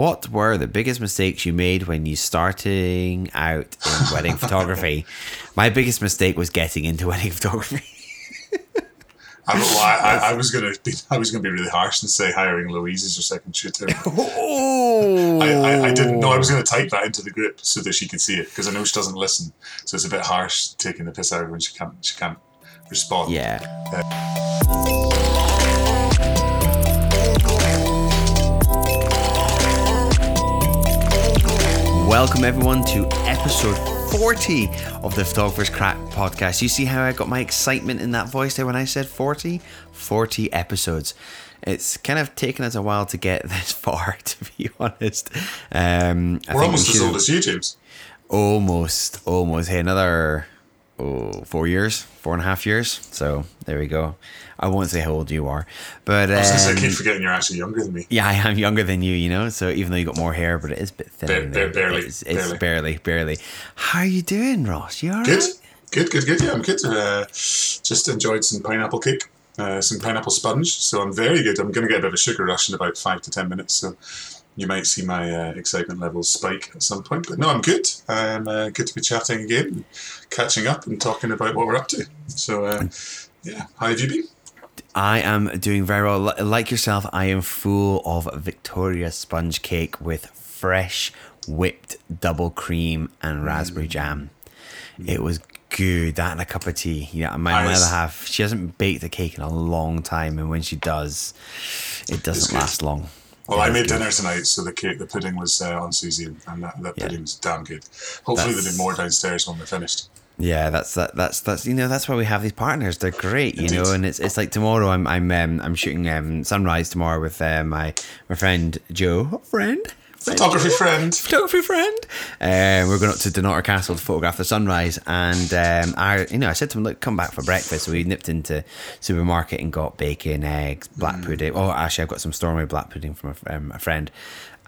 What were the biggest mistakes you made when you starting out in wedding photography? My biggest mistake was getting into wedding photography. I, I, I, I was gonna be I was gonna be really harsh and say hiring Louise as your second shooter. oh, I, I, I didn't know I was going to type that into the group so that she could see it because I know she doesn't listen. So it's a bit harsh taking the piss out of her when she can't she can't respond. Yeah. Uh, Welcome everyone to episode 40 of the Photographer's Craic podcast. You see how I got my excitement in that voice there when I said 40? 40 episodes. It's kind of taken us a while to get this far, to be honest. Um, I We're think almost we as old as you, James. Almost, almost. Hey, another oh, four years, four and a half years. So there we go. I won't say how old you are, but I was going to say, I um, keep forgetting you're actually younger than me. yeah, I am younger than you. You know, so even though you got more hair, but it is a bit thinner. Ba- ba- barely, it's, it's barely. barely, barely. How are you doing, Ross? You all Good, right? good, good, good. Yeah, I'm good. Uh, just enjoyed some pineapple cake, uh, some pineapple sponge. So I'm very good. I'm going to get a bit of a sugar rush in about five to ten minutes. So you might see my uh, excitement levels spike at some point. But no, I'm good. I'm uh, good to be chatting again, catching up, and talking about what we're up to. So uh, yeah, how have you been? I am doing very well. Like yourself, I am full of Victoria sponge cake with fresh whipped double cream and raspberry Mm. jam. It was good. That and a cup of tea. Yeah, my, Nice. other half, she hasn't baked a cake in a long time, and when she does, it doesn't last long. Well, Yeah, I made good. dinner tonight, so the cake, the pudding was uh, on Susie, and that, that Yeah. damn good. Hopefully, there'll That's- be more downstairs when we're finished. Yeah, that's that. That's that's you know that's why we have these partners. They're great, you know. And it's it's like tomorrow. I'm I'm um, I'm shooting um, sunrise tomorrow with uh, my my friend Joe. Friend. Friend Photography Joe? friend. photography friend. Um, we're going up to Dunnottar Castle to photograph the sunrise, and um, I, you know, I said to him, "Look, come back for breakfast." So we nipped into supermarket and got bacon, eggs, black Mm. pudding. Oh, actually, I've got some Stormy black pudding from a, um, a friend.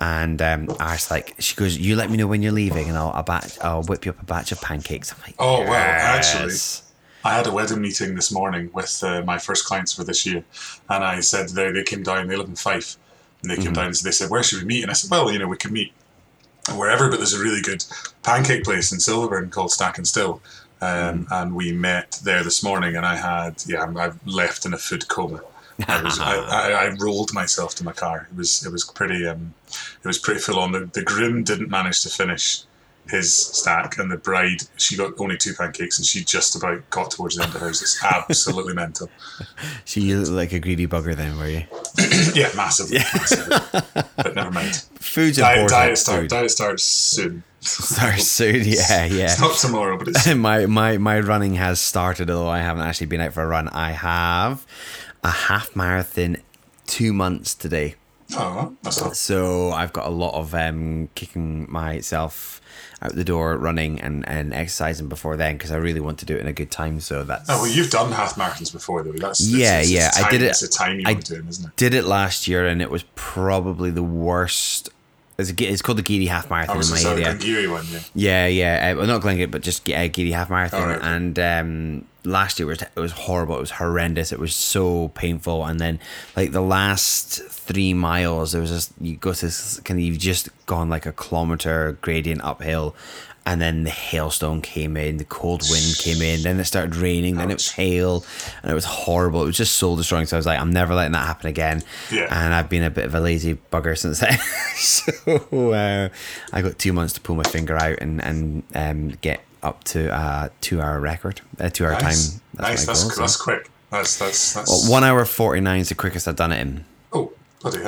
And um, I was like, she goes, "You let me know when you're leaving, and I'll I'll, batch, I'll whip you up a batch of pancakes." I'm like, Oh, wow, actually. I had a wedding meeting this morning with uh, my first clients for this year, and I said they, they came down. They live in Fife, and they came down and they said, "Where should we meet?" And I said, "Well, you know, we can meet wherever, but there's a really good pancake place in Silverburn called Stack and Still." Um, And we met there this morning, and I had yeah, I've left in a food coma. I, was, I, I, I rolled myself to my car. It was it was pretty um, it was pretty full on. The, the groom didn't manage to finish his stack, and the bride she got only two pancakes, and she just about got towards the end of hers. It's absolutely mental. So you look like a greedy bugger, then, were you? Yeah, massively, massively. But never mind. Food's Diet, important. diet start food. diet starts soon. Starts soon. Yeah, yeah. It's not tomorrow, but it's my my my running has started although I haven't actually been out for a run. I have a half marathon two months today. oh, that's not. So I've got a lot of um kicking myself out the door running and, and exercising before then because I really want to do it in a good time. So that's Oh well, you've done half marathons before, though. That's it's- Yeah, it's, yeah, It's I did it- It's a tiny I one doing, isn't it? did it last year and it was probably the worst. It's, a, it's called the Geedy Half Marathon was in my sorry, area. the one, yeah. Yeah, yeah. Uh, well, not Glengate, but just uh, Giddy Half Marathon. Oh, right. And um, last year was it was horrible. It was horrendous. It was so painful. And then like the last three miles, there was just you go to this kind of you've just gone like a kilometer gradient uphill. And then the hailstone came in, the cold wind came in, then it started raining, then it was hail, and it was horrible. It was just soul destroying. So I was like, I'm never letting that happen again. Yeah. And I've been a bit of a lazy bugger since then. so uh, I got two months to pull my finger out and and um, get up to a two hour record, a two hour Nice, time. nice. my That's goal, so- that's quick. That's that's that's. Well, one hour forty nine is the quickest I've done it in. oh!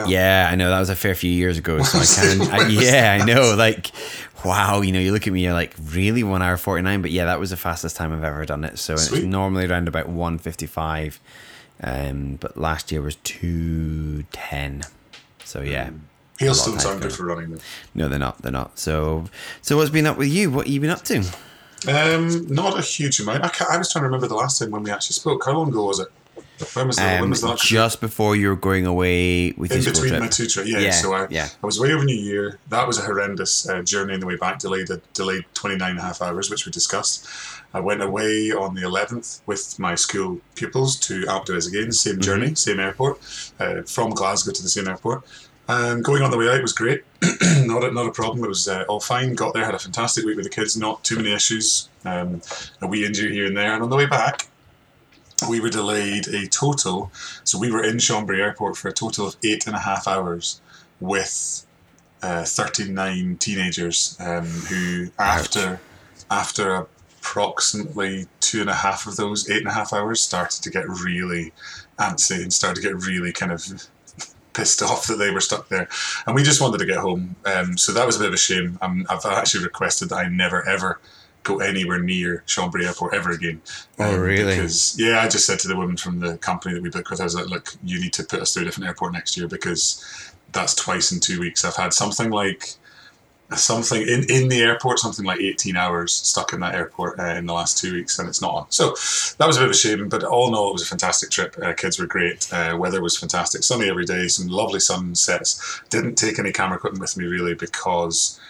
Yeah, I know that was a fair few years ago. So I can, I, yeah, I know. Like, wow, you know, you look at me, you're like, really, one hour forty nine. But yeah, that was the fastest time I've ever done it. So Sweet. it's normally around about one fifty five, um, but last year was two ten. So yeah, mm. Hailstones time aren't good for running though. no, they're not. They're not. So, so what's been up with you? What have you been up to? Um, not a huge amount. I, I was trying to remember the last time when we actually spoke. How long ago was it? When was the, when Um, was the last just before you were going away with in between trip. my two trips? Yeah, Yeah, so I, yeah. I was away over New Year. That was a horrendous uh, journey on the way back, delayed delayed 29 and a half hours, which we discussed. I went away on the 11th with my school pupils to Alpe d'Huez again, same Mm-hmm. journey, same airport, uh, from Glasgow to the same airport. And going on the way out was great. not a, not a problem. It was uh, all fine. Got there, had a fantastic week with the kids. Not too many issues. Um, a wee injury here and there. And on the way back, we were delayed a total. So we were in Chambéry Airport for a total of eight and a half hours with uh, 39 teenagers um, who, after after approximately two and a half of those eight and a half hours, started to get really antsy and started to get really kind of pissed off that they were stuck there. And we just wanted to get home. Um, so that was a bit of a shame. Um, I've actually requested that I never ever go anywhere near Chambéry Airport ever again. Oh, Um, really? Because, yeah, I just said to the woman from the company that we booked with, I was like, look, you need to put us through a different airport next year because that's twice in two weeks. I've had something like something in, in the airport, something like 18 hours stuck in that airport uh, in the last two weeks, and it's not on. So that was a bit of a shame, but all in all, it was a fantastic trip. Uh, kids were great. Uh, weather was fantastic. Sunny every day, some lovely sunsets. Didn't take any camera equipment with me really because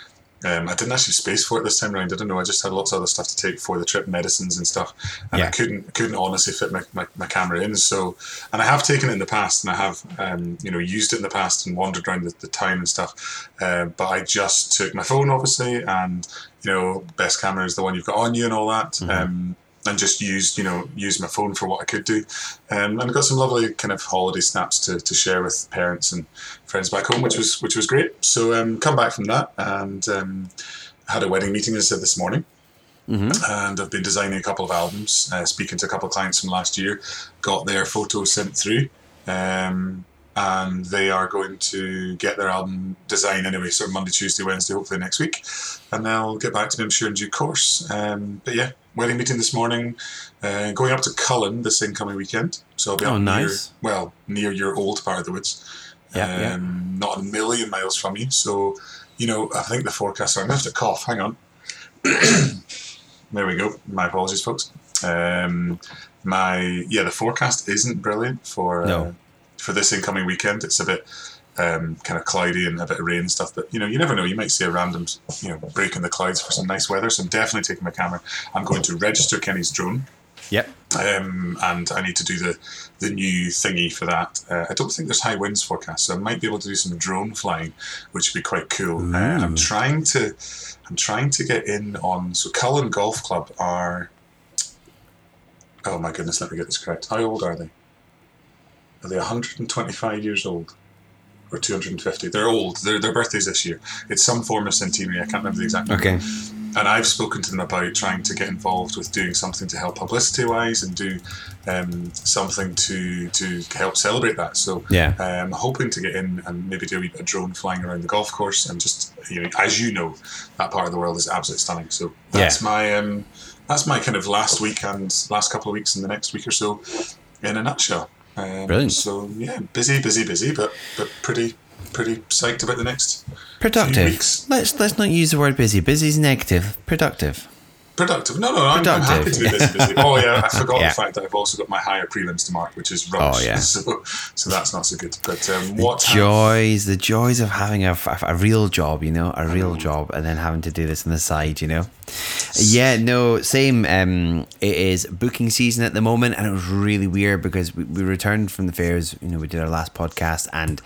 um, I didn't actually space for it this time around. I don't know. I just had lots of other stuff to take for the trip, medicines and stuff, and I couldn't couldn't honestly fit my, my, my camera in. So, and I have taken it in the past, and I have um, you know used it in the past and wandered around the, the town and stuff. Uh, but I just took my phone, obviously, and you know, best camera is the one you've got on you and all that. Um, and just used, you know, used my phone for what I could do, um, and I got some lovely kind of holiday snaps to, to share with parents and friends back home, which was which was great. So um, come back from that and um, had a wedding meeting as I said this morning, and I've been designing a couple of albums, uh, speaking to a couple of clients from last year, got their photos sent through. Um, and they are going to get their album design anyway, so Monday, Tuesday, Wednesday, hopefully next week, and they'll get back to me, I'm sure, in due course. Um, but yeah, wedding meeting this morning, uh, going up to Cullen this incoming weekend, so I'll be Oh, up nice. near, well, near your old part of the woods, Yeah, yeah. um, not a million miles from you. So, you know, I think the forecast. I'm going to have to cough. Hang on. there we go. My apologies, folks. Um, my yeah, the forecast isn't brilliant for uh, No. For this incoming weekend. It's a bit um, kind of cloudy and a bit of rain and stuff. But you know, you never know. You might see a random you know break in the clouds for some nice weather. So I'm definitely taking my camera. I'm going to register Kenny's drone Yep. um, and I need to do the the new thingy for that. Uh, I don't think there's high winds forecast, so I might be able to do some drone flying, which would be quite cool. Uh, I'm trying to I'm trying to get in on so Cullen Golf Club are. Oh my goodness, let me get this correct. How old are they? Are they 125 years old? Or 250? They're old. Their, their birthday's this year. It's some form of centenary. I can't remember the exact number Okay. and I've spoken to them about trying to get involved with doing something to help publicity wise and do um, something to to help celebrate that. So Yeah. I'm hoping to get in and maybe do a drone flying around the golf course and just you know as you know that part of the world is absolutely stunning. So that's Yeah. my um, that's my kind of last week and last couple of weeks and the next week or so in a nutshell. Um, Brilliant. So yeah, busy, busy, busy, but but pretty pretty psyched about the next few Productive. weeks. Let's let's not use the word busy. Busy is negative. Productive. Productive. No, no, I'm, I'm happy to be busy, busy. Oh yeah, I forgot Yeah. the fact that I've also got my higher prelims to mark, which is rubbish. Oh, yeah. So, so that's not so good. But um, what? have- Joys, the joys of having a, a, a real job, you know, a real job, and then having to do this on the side, you know. Yeah, no, same. Um, it is booking season at the moment, and it was really weird because we, we returned from the fairs. You know, we did our last podcast, and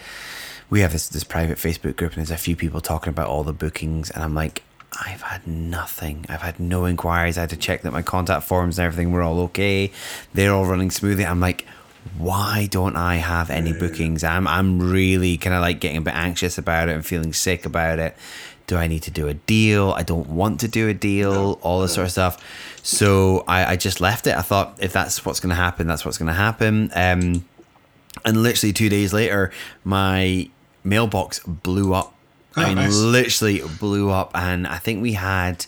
we have this this private Facebook group, and there's a few people talking about all the bookings, and I'm like. I've had nothing. I've had no inquiries. I had to check that my contact forms and everything were all okay. They're all running smoothly. I'm like, why don't I have any bookings? I'm I'm really kind of like getting a bit anxious about it and feeling sick about it. Do I need to do a deal? I don't want to do a deal. all this sort of stuff. So I, I just left it. I thought if that's what's going to happen, that's what's going to happen. Um, and literally two days later, my mailbox blew up. Oh, I mean, nice. literally blew up, and I think we had,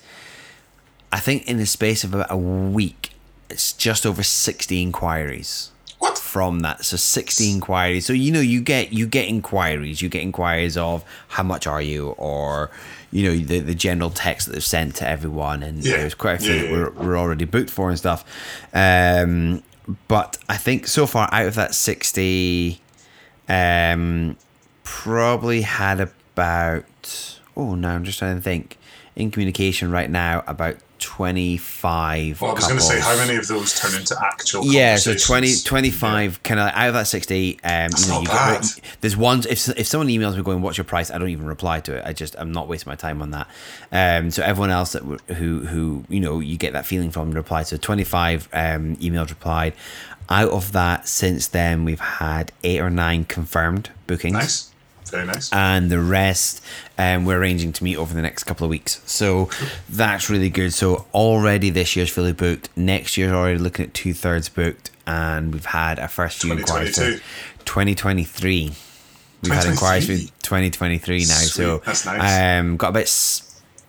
I think in the space of about a week, it's just over sixty inquiries What? from that. So 60 inquiries. So you know you get you get inquiries. You get inquiries of how much are you or you know the, the general text that they've sent to everyone and Yeah. there's quite a few Yeah, that we're, we're already booked for and stuff. Um but I think so far out of that 60 um probably had about oh no I'm just trying to think in communication right now about 25 Well, I was going to say, how many of those turn into actual Yeah, so 20, conversations? 25, kind of out of that 60, um, That's you know, not bad. got, there's one, if, if someone emails me going, what's your price? I don't even reply to it. I just, I'm not wasting my time on that. Um, so everyone else that, who, who, you know, you get that feeling from reply. So 25 um, emails replied. Out of that, since then, we've had eight or nine confirmed bookings Nice. Very nice. and the rest um, we're arranging to meet over the next couple of weeks. So that's really good. So already this year's fully booked. Next year's already looking at two thirds booked, and we've had our first few inquiries. So 2022. 2023. We've had inquiries for 2023 now. So Sweet. That's nice. um, got about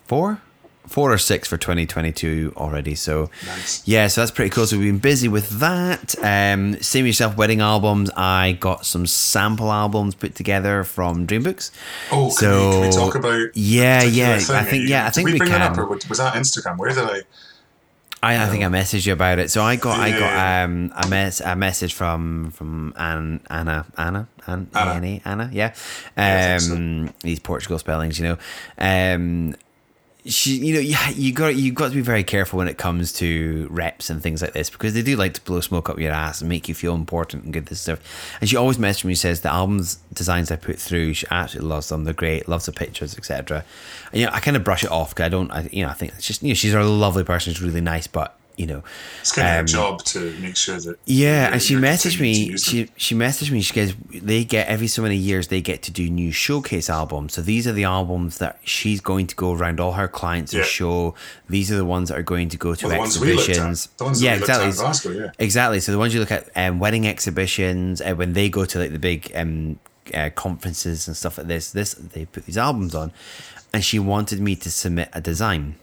four. Four or six for 2022 already. So, Nice. yeah, so that's pretty cool. So, we've been busy with that. Um, same yourself, wedding albums. I got some sample albums put together from Dreambooks. Oh, can, so, we, can we talk about? Yeah, yeah. thing? I think, you- yeah, I think we we bring can. that up, or was that Instagram? Where did I? I, I think I messaged you about it. So I got I got um a mess a message from from Ann, Anna Anna Anna Anna. Anna, Anna yeah I think um these Portugal spellings you know um she you know you, you got you got to be very careful when it comes to reps and things like this because they do like to blow smoke up your ass and make you feel important and good this stuff. And she always messaged me says the albums designs I put through she absolutely loves them they're great loves the pictures etc and you know I kind of brush it off because I don't I, you know I think it's just you know she's a lovely person she's really nice but you know It's kind of um, a job to make sure that. yeah, and she messaged me. She she messaged me. She goes, they get every so many years they get to do new showcase albums. So these are the albums that she's going to go around all her clients and show. These are the ones that are going to go to Well, the ones we at. exhibitions. The ones that yeah, we looked at exactly. Glasgow, yeah. Exactly. So the ones you look at um, wedding exhibitions uh, when they go to like the big um, uh, conferences and stuff like this. This they put these albums on, and she wanted me to submit a design.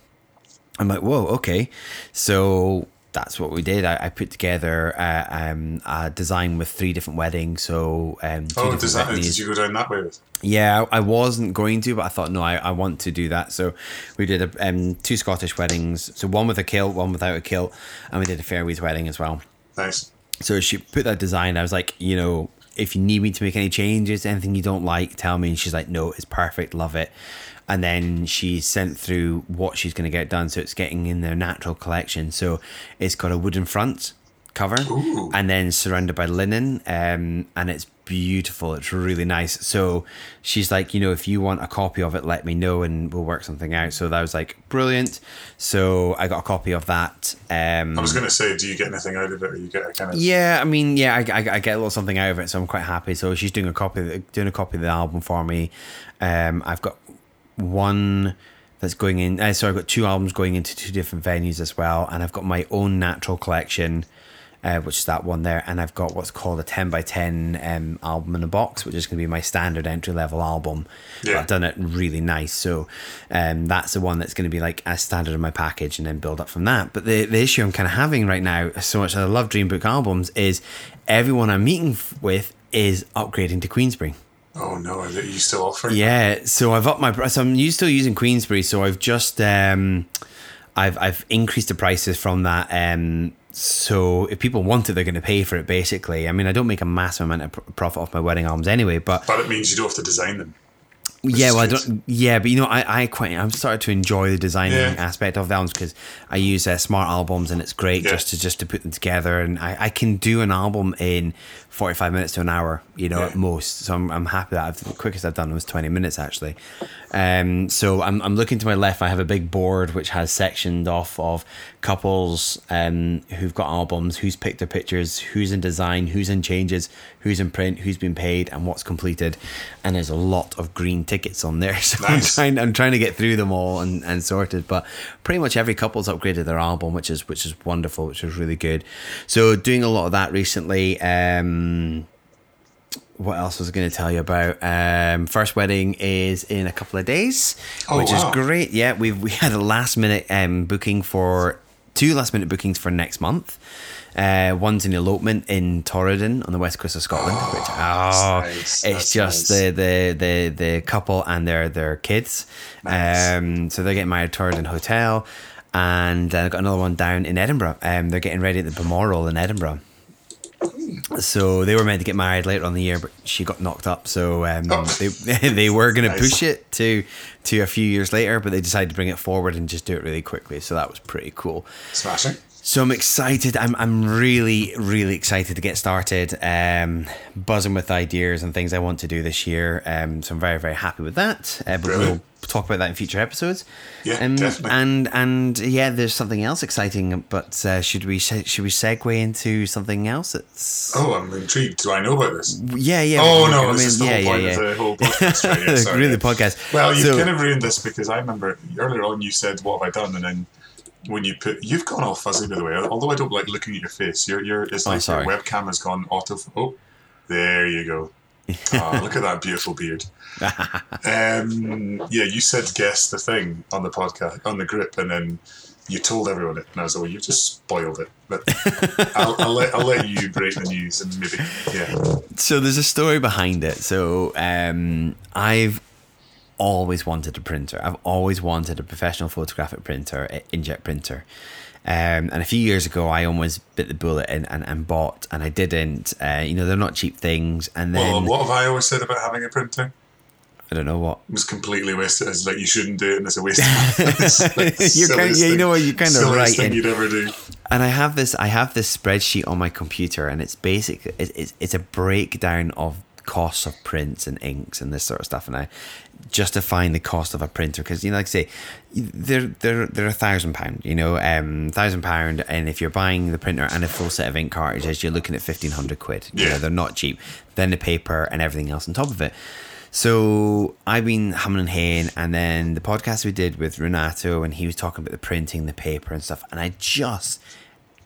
I'm like, whoa, okay. So that's what we did. I, I put together uh, um, a design with three different weddings. So um, two Oh, different does that, venues. did you go down that way with? Yeah, I I wasn't going to, but I thought no, I, I want to do that. So we did a, um, two Scottish weddings. So one with a kilt, one without a kilt, and we did a Fairways wedding as well. Nice. So she put that design. I was like, you know, if you need me to make any changes, anything you don't like, tell me. And she's like, no, it's perfect, love it. And then she sent through what she's going to get done. So it's getting in their natural collection. So it's got a wooden front cover Ooh. and then surrounded by linen. Um, and it's beautiful. It's really nice. So she's like, you know, if you want a copy of it, let me know and we'll work something out. So that was like brilliant. So I got a copy of that. Um, I was going to say, do you get anything out of it, or you get a kind of? yeah, I mean, yeah, I, I, I get a little something out of it, so I'm quite happy. So she's doing a copy, doing a copy of the album for me. Um, I've got one that's going in. Uh, so I've got two albums going into two different venues as well, and I've got my own natural collection, uh, which is that one there, and I've got what's called a ten by ten um, album in a box, which is going to be my standard entry level album. Yeah. I've done it really nice, so um, that's the one that's going to be like as standard in my package, and then build up from that. But the the issue I'm kind of having right now, so much I love Dream Book albums, is everyone I'm meeting with is upgrading to Queensberry. Oh no, are you still offering? Yeah, so I've upped my price. So I'm still using Queensberry, so I've just um, I've I've increased the prices from that. Um, so if people want it, they're going to pay for it. Basically, I mean, I don't make a massive amount of pr- profit off my wedding albums anyway, but But it means you don't have to design them. yeah, well, I don't. Yeah, but you know, I I quite I'm starting to enjoy the designing Yeah. aspect of the albums because I use uh, smart albums and it's great Yeah. just to just to put them together and I, I can do an album in 45 minutes to an hour, you know, Yeah. at most. So I'm, I'm happy that I've, the quickest I've done was 20 minutes actually. Um, so I'm I'm looking to my left. I have a big board which has sectioned off of couples um who've got albums, who's picked their pictures, who's in design, who's in changes, who's in print, who's been paid, and what's completed. And there's a lot of green tickets on there. So I'm trying I'm trying to get through them all and, and sorted. But pretty much every couple's upgraded their album, which is which is wonderful, which is really good. So doing a lot of that recently. Um what else was I going to tell you about? Um, first wedding is in a couple of days, Oh, which wow. is great. Yeah, we we had a last minute um, booking for two last minute bookings for next month. Uh, one's an elopement in Torridon on the west coast of Scotland, which oh, nice. it's That's just nice. the, the the the couple and their their kids. Nice. Um, so they're getting married at Torridon Hotel, and I've got another one down in Edinburgh. Um, they're getting ready at the Balmoral in Edinburgh. So they were meant to get married later on the year, but she got knocked up. So um, Oh. they they were going to push it to to a few years later, but they decided to bring it forward and just do it really quickly. So that was pretty cool. Smashing. So I'm excited. I'm I'm really really excited to get started. Um, buzzing with ideas and things I want to do this year. Um, so I'm very very happy with that. Uh, but Brilliant. we'll talk about that in future episodes. Yeah, Um, definitely. And and yeah, there's something else exciting. But uh, should we should we segue into something else? That's Oh, I'm intrigued. Do I know about this? yeah yeah. Oh I no, mean, this is the yeah, whole yeah, point yeah. of the whole podcast. Right? Sorry, Really, the podcast. Well, you So- kind of ruined this because I remember earlier on you said, "What have I done?" and then when you put, you've gone all fuzzy by the way. Although I don't like looking at your face, your your it's Oh, like sorry. your webcam has gone auto. Oh, there you go. oh, look at that beautiful beard. Um, yeah, you said guess the thing on the podcast on the grip, and then you told everyone it, and I was like, well, you just spoiled it. But I'll, I'll let I'll let you break the news and maybe yeah. so there's a story behind it. So um, I've always wanted a printer. I've always wanted a professional photographic printer, a inkjet printer. Um, and a few years ago, I almost bit the bullet and, and, and bought, and I didn't. Uh, you know, they're not cheap things. And then Well, what have I always said about having a printer? I don't know what. It was completely wasted. It's like you shouldn't do it, and it's a waste. Of. Like You're kind- yeah, you know what, you're kind of right Thing in- you'd ever do. And I have this. I have this spreadsheet on my computer, and it's basic. It's, it's, it's a breakdown of costs of prints and inks and this sort of stuff. And I justifying the cost of a printer because you know, like I say, they're they're they're a thousand pound. You know, um, thousand pound, and if you're buying the printer and a full set of ink cartridges, you're looking at fifteen hundred quid. You Yeah. know, they're not cheap. Then the paper and everything else on top of it. So I've been humming and haying, and then the podcast we did with Renato, and he was talking about the printing, the paper, and stuff, and I just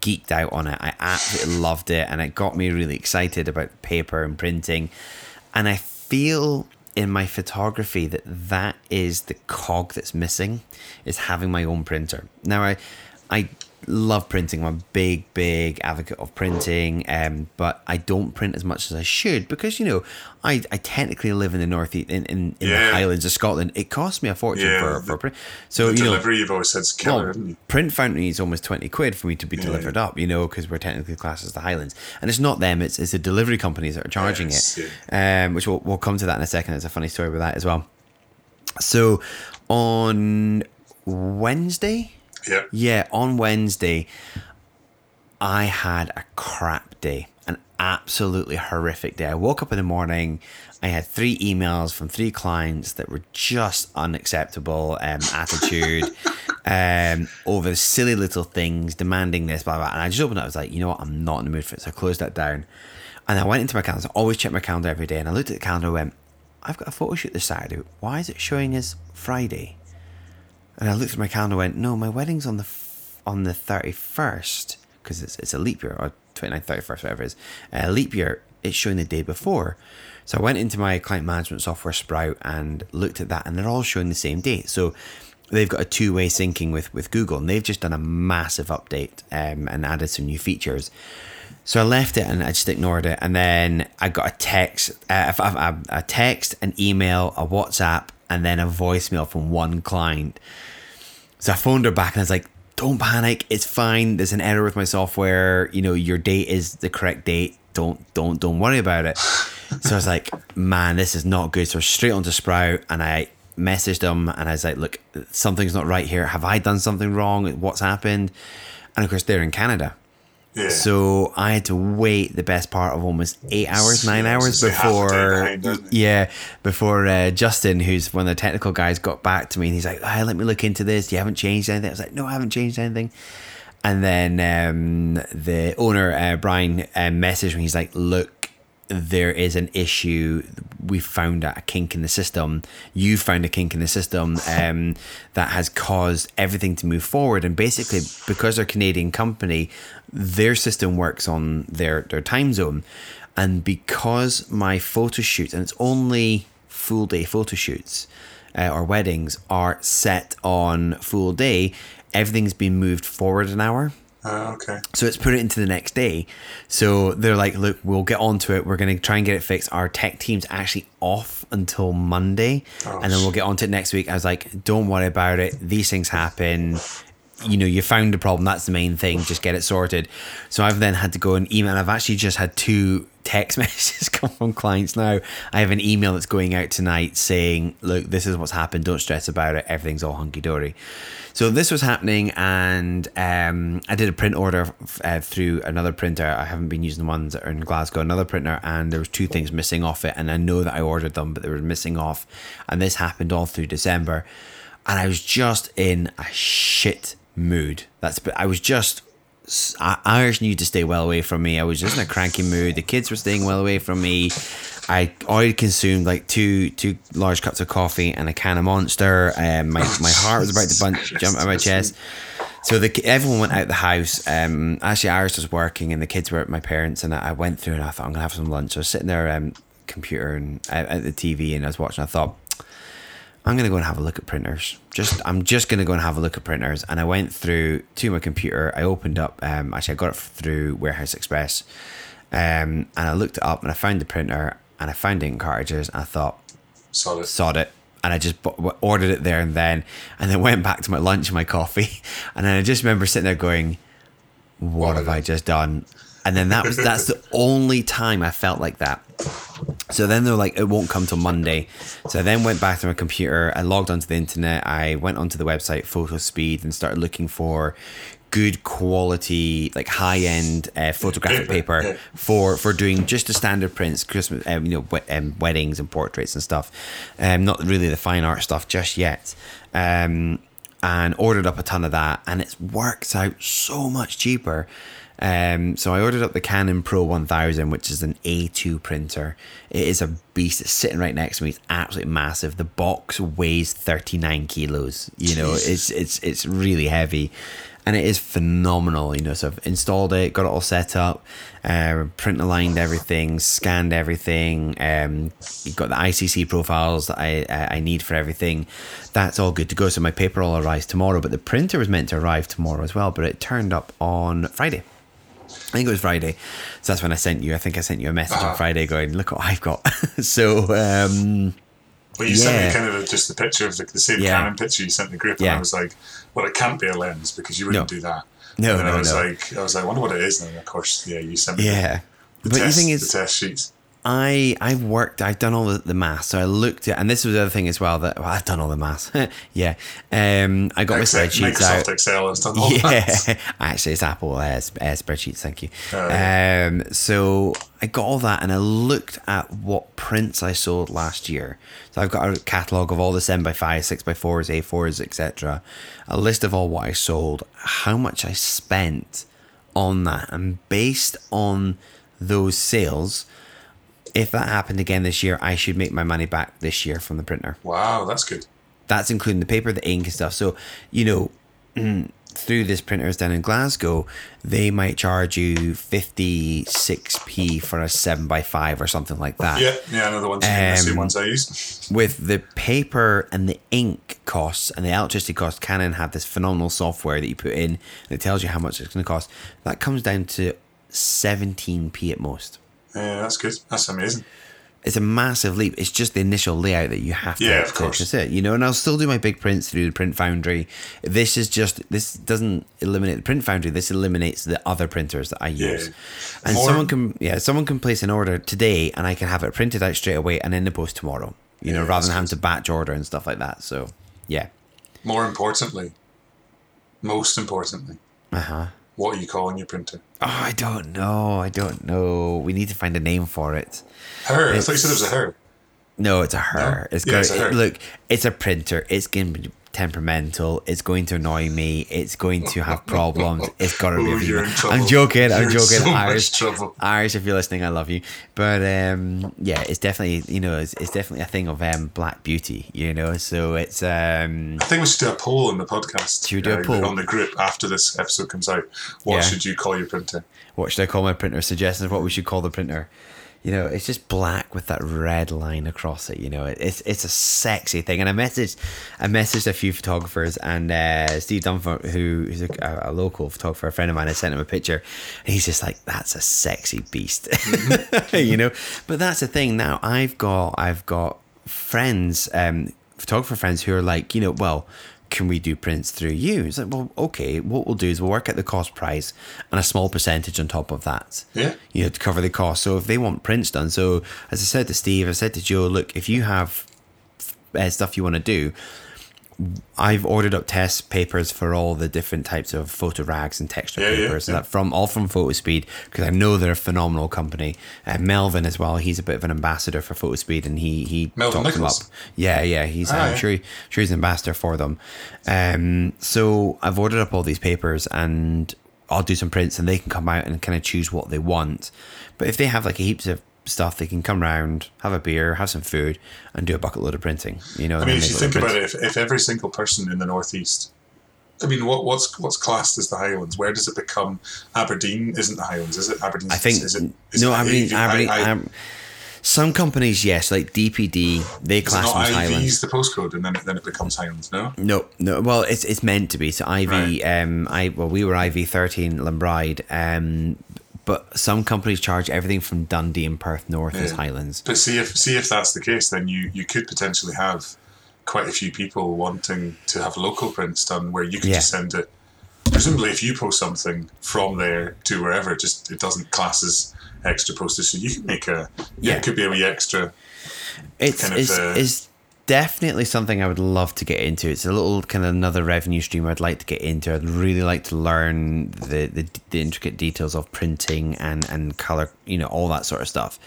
geeked out on it. I absolutely loved it, and it got me really excited about paper and printing. And I feel in my photography that that is the cog that's missing, is having my own printer. Now I, I love printing. I'm a big, big advocate of printing, um, but I don't print as much as I should because you know I, I technically live in the north in in, in Yeah. the Highlands of Scotland. It costs me a fortune Yeah, for for print. So The you know delivery you've always said is killer, well, Print Foundry is almost 20 quid for me to be delivered up, you know, because we're technically classed as the Highlands. And it's not them, it's, it's the delivery companies that are charging Yes, it, um, which we'll, we'll come to that in a second. There's a funny story with that as well. So on Wednesday, Yeah. yeah, on Wednesday, I had a crap day, an absolutely horrific day. I woke up in the morning. I had three emails from three clients that were just unacceptable um, attitude um, over silly little things, demanding this, blah, blah. And I just opened it. I was like, you know what? I'm not in the mood for it. So I closed that down. And I went into my calendar. I always check my calendar every day. And I looked at the calendar and went, I've got a photo shoot this Saturday. Why is it showing as Friday? And I looked at my calendar and went, no, my wedding's on the f- on the 31st because it's, it's a leap year or 29th, 31st, whatever it is. Uh, leap year, it's showing the day before. So I went into my client management software Sprout and looked at that and they're all showing the same date. So they've got a two-way syncing with, with Google and they've just done a massive update um, and added some new features. So I left it and I just ignored it. And then I got a text, uh, a, a, a text, an email, a WhatsApp, and then a voicemail from one client. So I phoned her back and I was like, "Don't panic, it's fine. There's an error with my software. You know, your date is the correct date. Don't don't don't worry about it." so I was like, "Man, this is not good." So straight onto Sprout and I messaged them and I was like, "Look, something's not right here. Have I done something wrong? What's happened?" And of course, they're in Canada. Yeah. So I had to wait the best part of almost eight hours, nine hours before, behind, yeah, before uh, Justin, who's one of the technical guys, got back to me and he's like, "Hey, let me look into this. You haven't changed anything." I was like, "No, I haven't changed anything." And then um, the owner, uh, Brian, um, messaged me. He's like, "Look, there is an issue. We found a kink in the system. You found a kink in the system um, that has caused everything to move forward. And basically, because they're a Canadian company, their system works on their their time zone. And because my photo shoots, and it's only full day photo shoots uh, or weddings are set on full day, everything's been moved forward an hour. Uh, okay. So it's put it into the next day. So they're like, look, we'll get onto it. We're going to try and get it fixed. Our tech team's actually off until Monday. Oh, and then we'll get onto it next week. I was like, don't worry about it. These things happen. You know, you found the problem. That's the main thing. Just get it sorted. So I've then had to go and email. I've actually just had two text messages come from clients now. I have an email that's going out tonight saying, look, this is what's happened. Don't stress about it. Everything's all hunky dory. So this was happening, and um, I did a print order uh, through another printer. I haven't been using the ones that are in Glasgow, another printer, and there was two things missing off it. And I know that I ordered them, but they were missing off. And this happened all through December, and I was just in a shit mood. That's I was just Iris needed to stay well away from me. I was just in a cranky mood. The kids were staying well away from me. I already consumed like two two large cups of coffee and a can of Monster. Um, my my heart was about to bunch, jump out of my chest. So the everyone went out the house. Um, actually, Iris was working and the kids were at my parents, and I went through and I thought I'm gonna have some lunch. So I was sitting there, um, computer and uh, at the TV, and I was watching. I thought I'm gonna go and have a look at printers. Just I'm just gonna go and have a look at printers. And I went through to my computer. I opened up. Um, actually, I got it through Warehouse Express. Um, and I looked it up and I found the printer and I found ink cartridges and I thought, Sod it. sod it. And I just bu- ordered it there and then, and then went back to my lunch and my coffee, and then I just remember sitting there going, "What have I just done?" And then that was that's the only time I felt like that. So then they're like, it won't come till Monday. So I then went back to my computer. I logged onto the internet. I went onto the website Photospeed and started looking for good quality, like high end uh, photographic Paper, for for doing just the standard prints, Christmas, um, you know, we- um, weddings and portraits and stuff. Um, not really the fine art stuff just yet. Um, and ordered up a ton of that, and it's worked out so much cheaper. Um, so I ordered up the Canon Pro 1000, which is an A2 printer. It is a beast. It's sitting right next to me. It's absolutely massive. The box weighs 39 kilos. You know, it's it's it's really heavy, and it is phenomenal. You know, so I've installed it, got it all set up, uh, print aligned everything, scanned everything. Um, got the ICC profiles that I I I need for everything. That's all good to go. So my paper all arrives tomorrow, but the printer was meant to arrive tomorrow as well, but it turned up on Friday. I think it was Friday. So that's when I sent you. I think I sent you a message on Uh-huh. Friday going, look what I've got. so, um, Well, you sent me kind of just the picture of the, the same Yeah. Canon picture you sent the group, and Yeah. I was like, "Well, it can't be a lens because you wouldn't No. do that." No, and no, I was no. like, "I was like, I wonder what it is." And then, of course, yeah, you sent me yeah. the, but test, the thing the test sheets. I I've worked I've done all the, the maths so I looked at and this was the other thing as well that well, I've done all the math. yeah. Um I got my spreadsheets Microsoft out. Excel has done all yeah. that. actually it's Apple uh, uh, spreadsheets thank you. Oh, um so I got all that and I looked at what prints I sold last year. So I've got a catalogue of all the 7x5 6x4s A4s etc a list of all what I sold how much I spent on that. And based on those sales if that happened again this year, I should make my money back this year from the printer. Wow, that's good. That's including the paper, the ink, and stuff. So, you know, through this printers down in Glasgow, they might charge you 56p for a 7x5 or something like that. Yeah, yeah, I know the ones, the same Um, ones I use. With the paper and the ink costs and the electricity costs, Canon have this phenomenal software that you put in that tells you how much it's going to cost. That comes down to 17p at most. Yeah, that's good. That's amazing. it's a massive leap. It's just the initial layout that you have to. Yeah, of course. That's it. You know, and I'll still do my big prints through the Print Foundry. This is just this doesn't eliminate the Print Foundry. This eliminates the other printers that I use. And More- someone can yeah, someone can place an order today, and I can have it printed out straight away and in the post tomorrow. You know, rather than having to batch order and stuff like that. So, yeah. More importantly, most importantly, Uh huh. what are you calling your printer? Oh, I don't know. I don't know. We need to find a name for it. Her. I thought you said it was a her. No, it's a her. No? It's Yeah, going it's a her. look. It's a printer. It's going to be temperamental. It's going to annoy me. It's going to have problems. It's got to Oh, be. in. I'm joking. I'm You're in joking. so Iris. Iris. If you're listening, I love you. But um, yeah, it's definitely you know it's, it's definitely a thing of um, black beauty. You know, so it's um, I think we should do a poll in the podcast. Should we do a uh, poll? on the group after this episode comes out? What Yeah. should you call your printer? what should I call my printer? Suggestions. of What we should call the printer. You know, it's just black with that red line across it. You know, it, it's it's a sexy thing. And I messaged, I messaged a few photographers, and uh, Steve Dunford, who is a, a local photographer, a friend of mine, I sent him a picture, and he's just like, "That's a sexy beast," you know. But that's the thing. Now I've got I've got friends, um, photographer friends who are like, you know, well, can we do prints through you? It's like, well, okay, what we'll do is we'll work out the cost price and a small percentage on top of that. Yeah. You know, to cover the cost. So if they want prints done, so as I said to Steve, I said to Joe, look, if you have uh, stuff you want to do, I've ordered up test papers for all the different types of photo rags and texture Yeah, yeah, papers. yeah. That from all from PhotoSpeed because I know they're a phenomenal company. Uh, Melvin as well. He's a bit of an ambassador for PhotoSpeed, and he he Melvin talks them up. Yeah, yeah. He's Ah, I'm yeah. sure he, sure he's an ambassador for them. Um, so I've ordered up all these papers and I'll do some prints, and they can come out and kind of choose what they want. But if they have like heaps of stuff, they can come round, have a beer, have some food, and do a bucket load of printing. You know, I mean, if you think about it, if, if every single person in the northeast, I mean, what what's what's classed as the Highlands? Where does it become? Aberdeen isn't the Highlands, is it? Aberdeen. I think is it, is no, it Aberdeen? Aberdeen, I- I- um, some companies, yes, like DPD, they is it class them as IV's Highlands. the postcode, and then it, then it becomes Highlands? No. No, no. Well, it's it's meant to be. So IV, Right. um, I well, we were IV thirteen Lhanbryde, um, but some companies charge everything from Dundee and Perth North as Highlands. But see if see if that's the case, then you you could potentially have quite a few people wanting to have local prints done, where you could Yeah. just send it. Presumably, if you post something from there to wherever, it just it doesn't class as extra postage, so you can make a yeah, Yeah. it could be a wee extra. It's kind of, it's, uh, it's definitely something I would love to get into. It's a little kind of another revenue stream I'd like to get into. I'd really like to learn the the, the intricate details of printing and and color, you know, all that sort of stuff.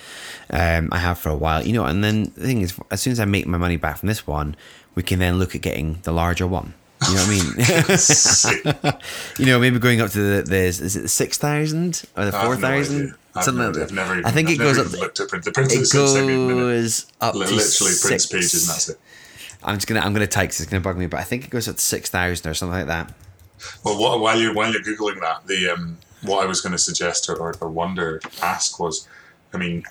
Um, I have for a while, you know. And then the thing is, as soon as I make my money back from this one, we can then look at getting the larger one. You know what I mean? you know, maybe going up to the, the is it the six thousand or the four thousand? Idea. I have no idea. I've never even, I think I've it goes up. looked at print. The printer It that sent me a minute. goes up Literally six. pages and that's it. I'm just gonna I'm gonna type 'cause it's gonna bug me, but I think it goes up to six thousand or something like that. Well, what, while you while you're googling that, the um, what I was going to suggest or, or, or wonder ask was, I mean,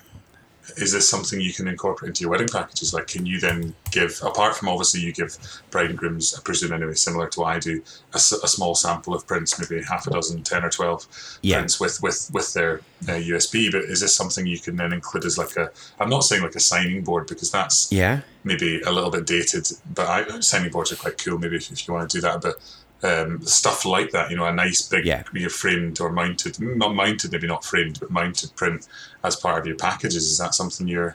is this something you can incorporate into your wedding packages? Like, can you then give apart from obviously you give bride and grooms, I presume anyway, similar to what I do, a, a small sample of prints, maybe half a dozen, ten or twelve Yeah. prints with with with their uh, USB. But is this something you can then include as like a? I'm not saying like a signing board because that's Yeah, maybe a little bit dated, but I, signing boards are quite cool. Maybe if, if you want to do that, but um, stuff like that, you know, a nice big, Yeah. you know, framed or mounted, not mounted, maybe not framed, but mounted print as part of your packages. Is that something you're?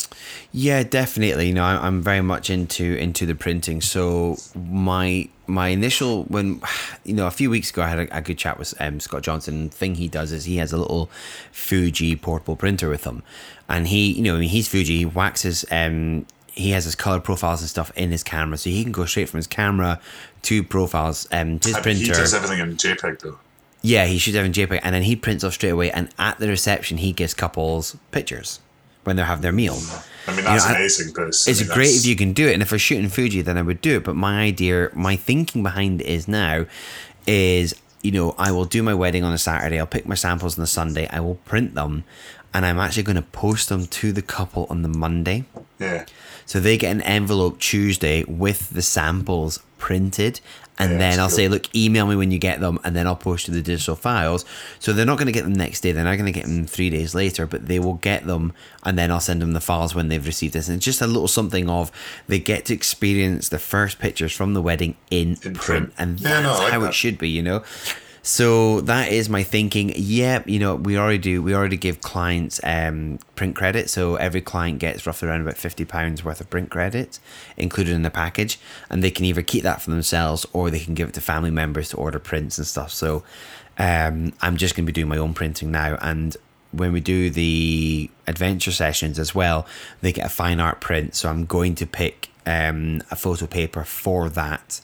yeah, definitely. You know, I'm very much into into the printing. So my my initial when you know a few weeks ago I had a, a good chat with um, Scott Johnson. The thing he does is he has a little Fuji portable printer with him, and he you know I mean, he's Fuji. He waxes um he has his color profiles and stuff in his camera, so he can go straight from his camera to profiles um to his I mean, printer. he does everything in JPEG though. Yeah, he shoots everything JPEG, and then he prints off straight away. And at the reception, he gives couples pictures when they're having their meal. I mean, that's know, amazing. But it's, I mean, great if you can do it, and if we're shooting Fuji, then I would do it. But my idea, my thinking behind it is now, is you know I will do my wedding on a Saturday. I'll pick my samples on the Sunday. I will print them, and I'm actually going to post them to the couple on the Monday. Yeah, So they get an envelope Tuesday with the samples printed. And Yeah, then I'll say, look, email me when you get them, and then I'll post you the digital files. So they're not going to get them next day; they're not going to get them three days later, but they will get them, and then I'll send them the files when they've received this. And it's just a little something of they get to experience the first pictures from the wedding in, In print, print. and Yeah, that's no, like how it should be, you know. So that is my thinking. Yeah, you know, we already do. We already give clients um, print credit. So every client gets roughly around about fifty pounds worth of print credit included in the package, and they can either keep that for themselves or they can give it to family members to order prints and stuff. So um, I'm just going to be doing my own printing now, and when we do the adventure sessions as well, they get a fine art print. So I'm going to pick um, a photo paper for that.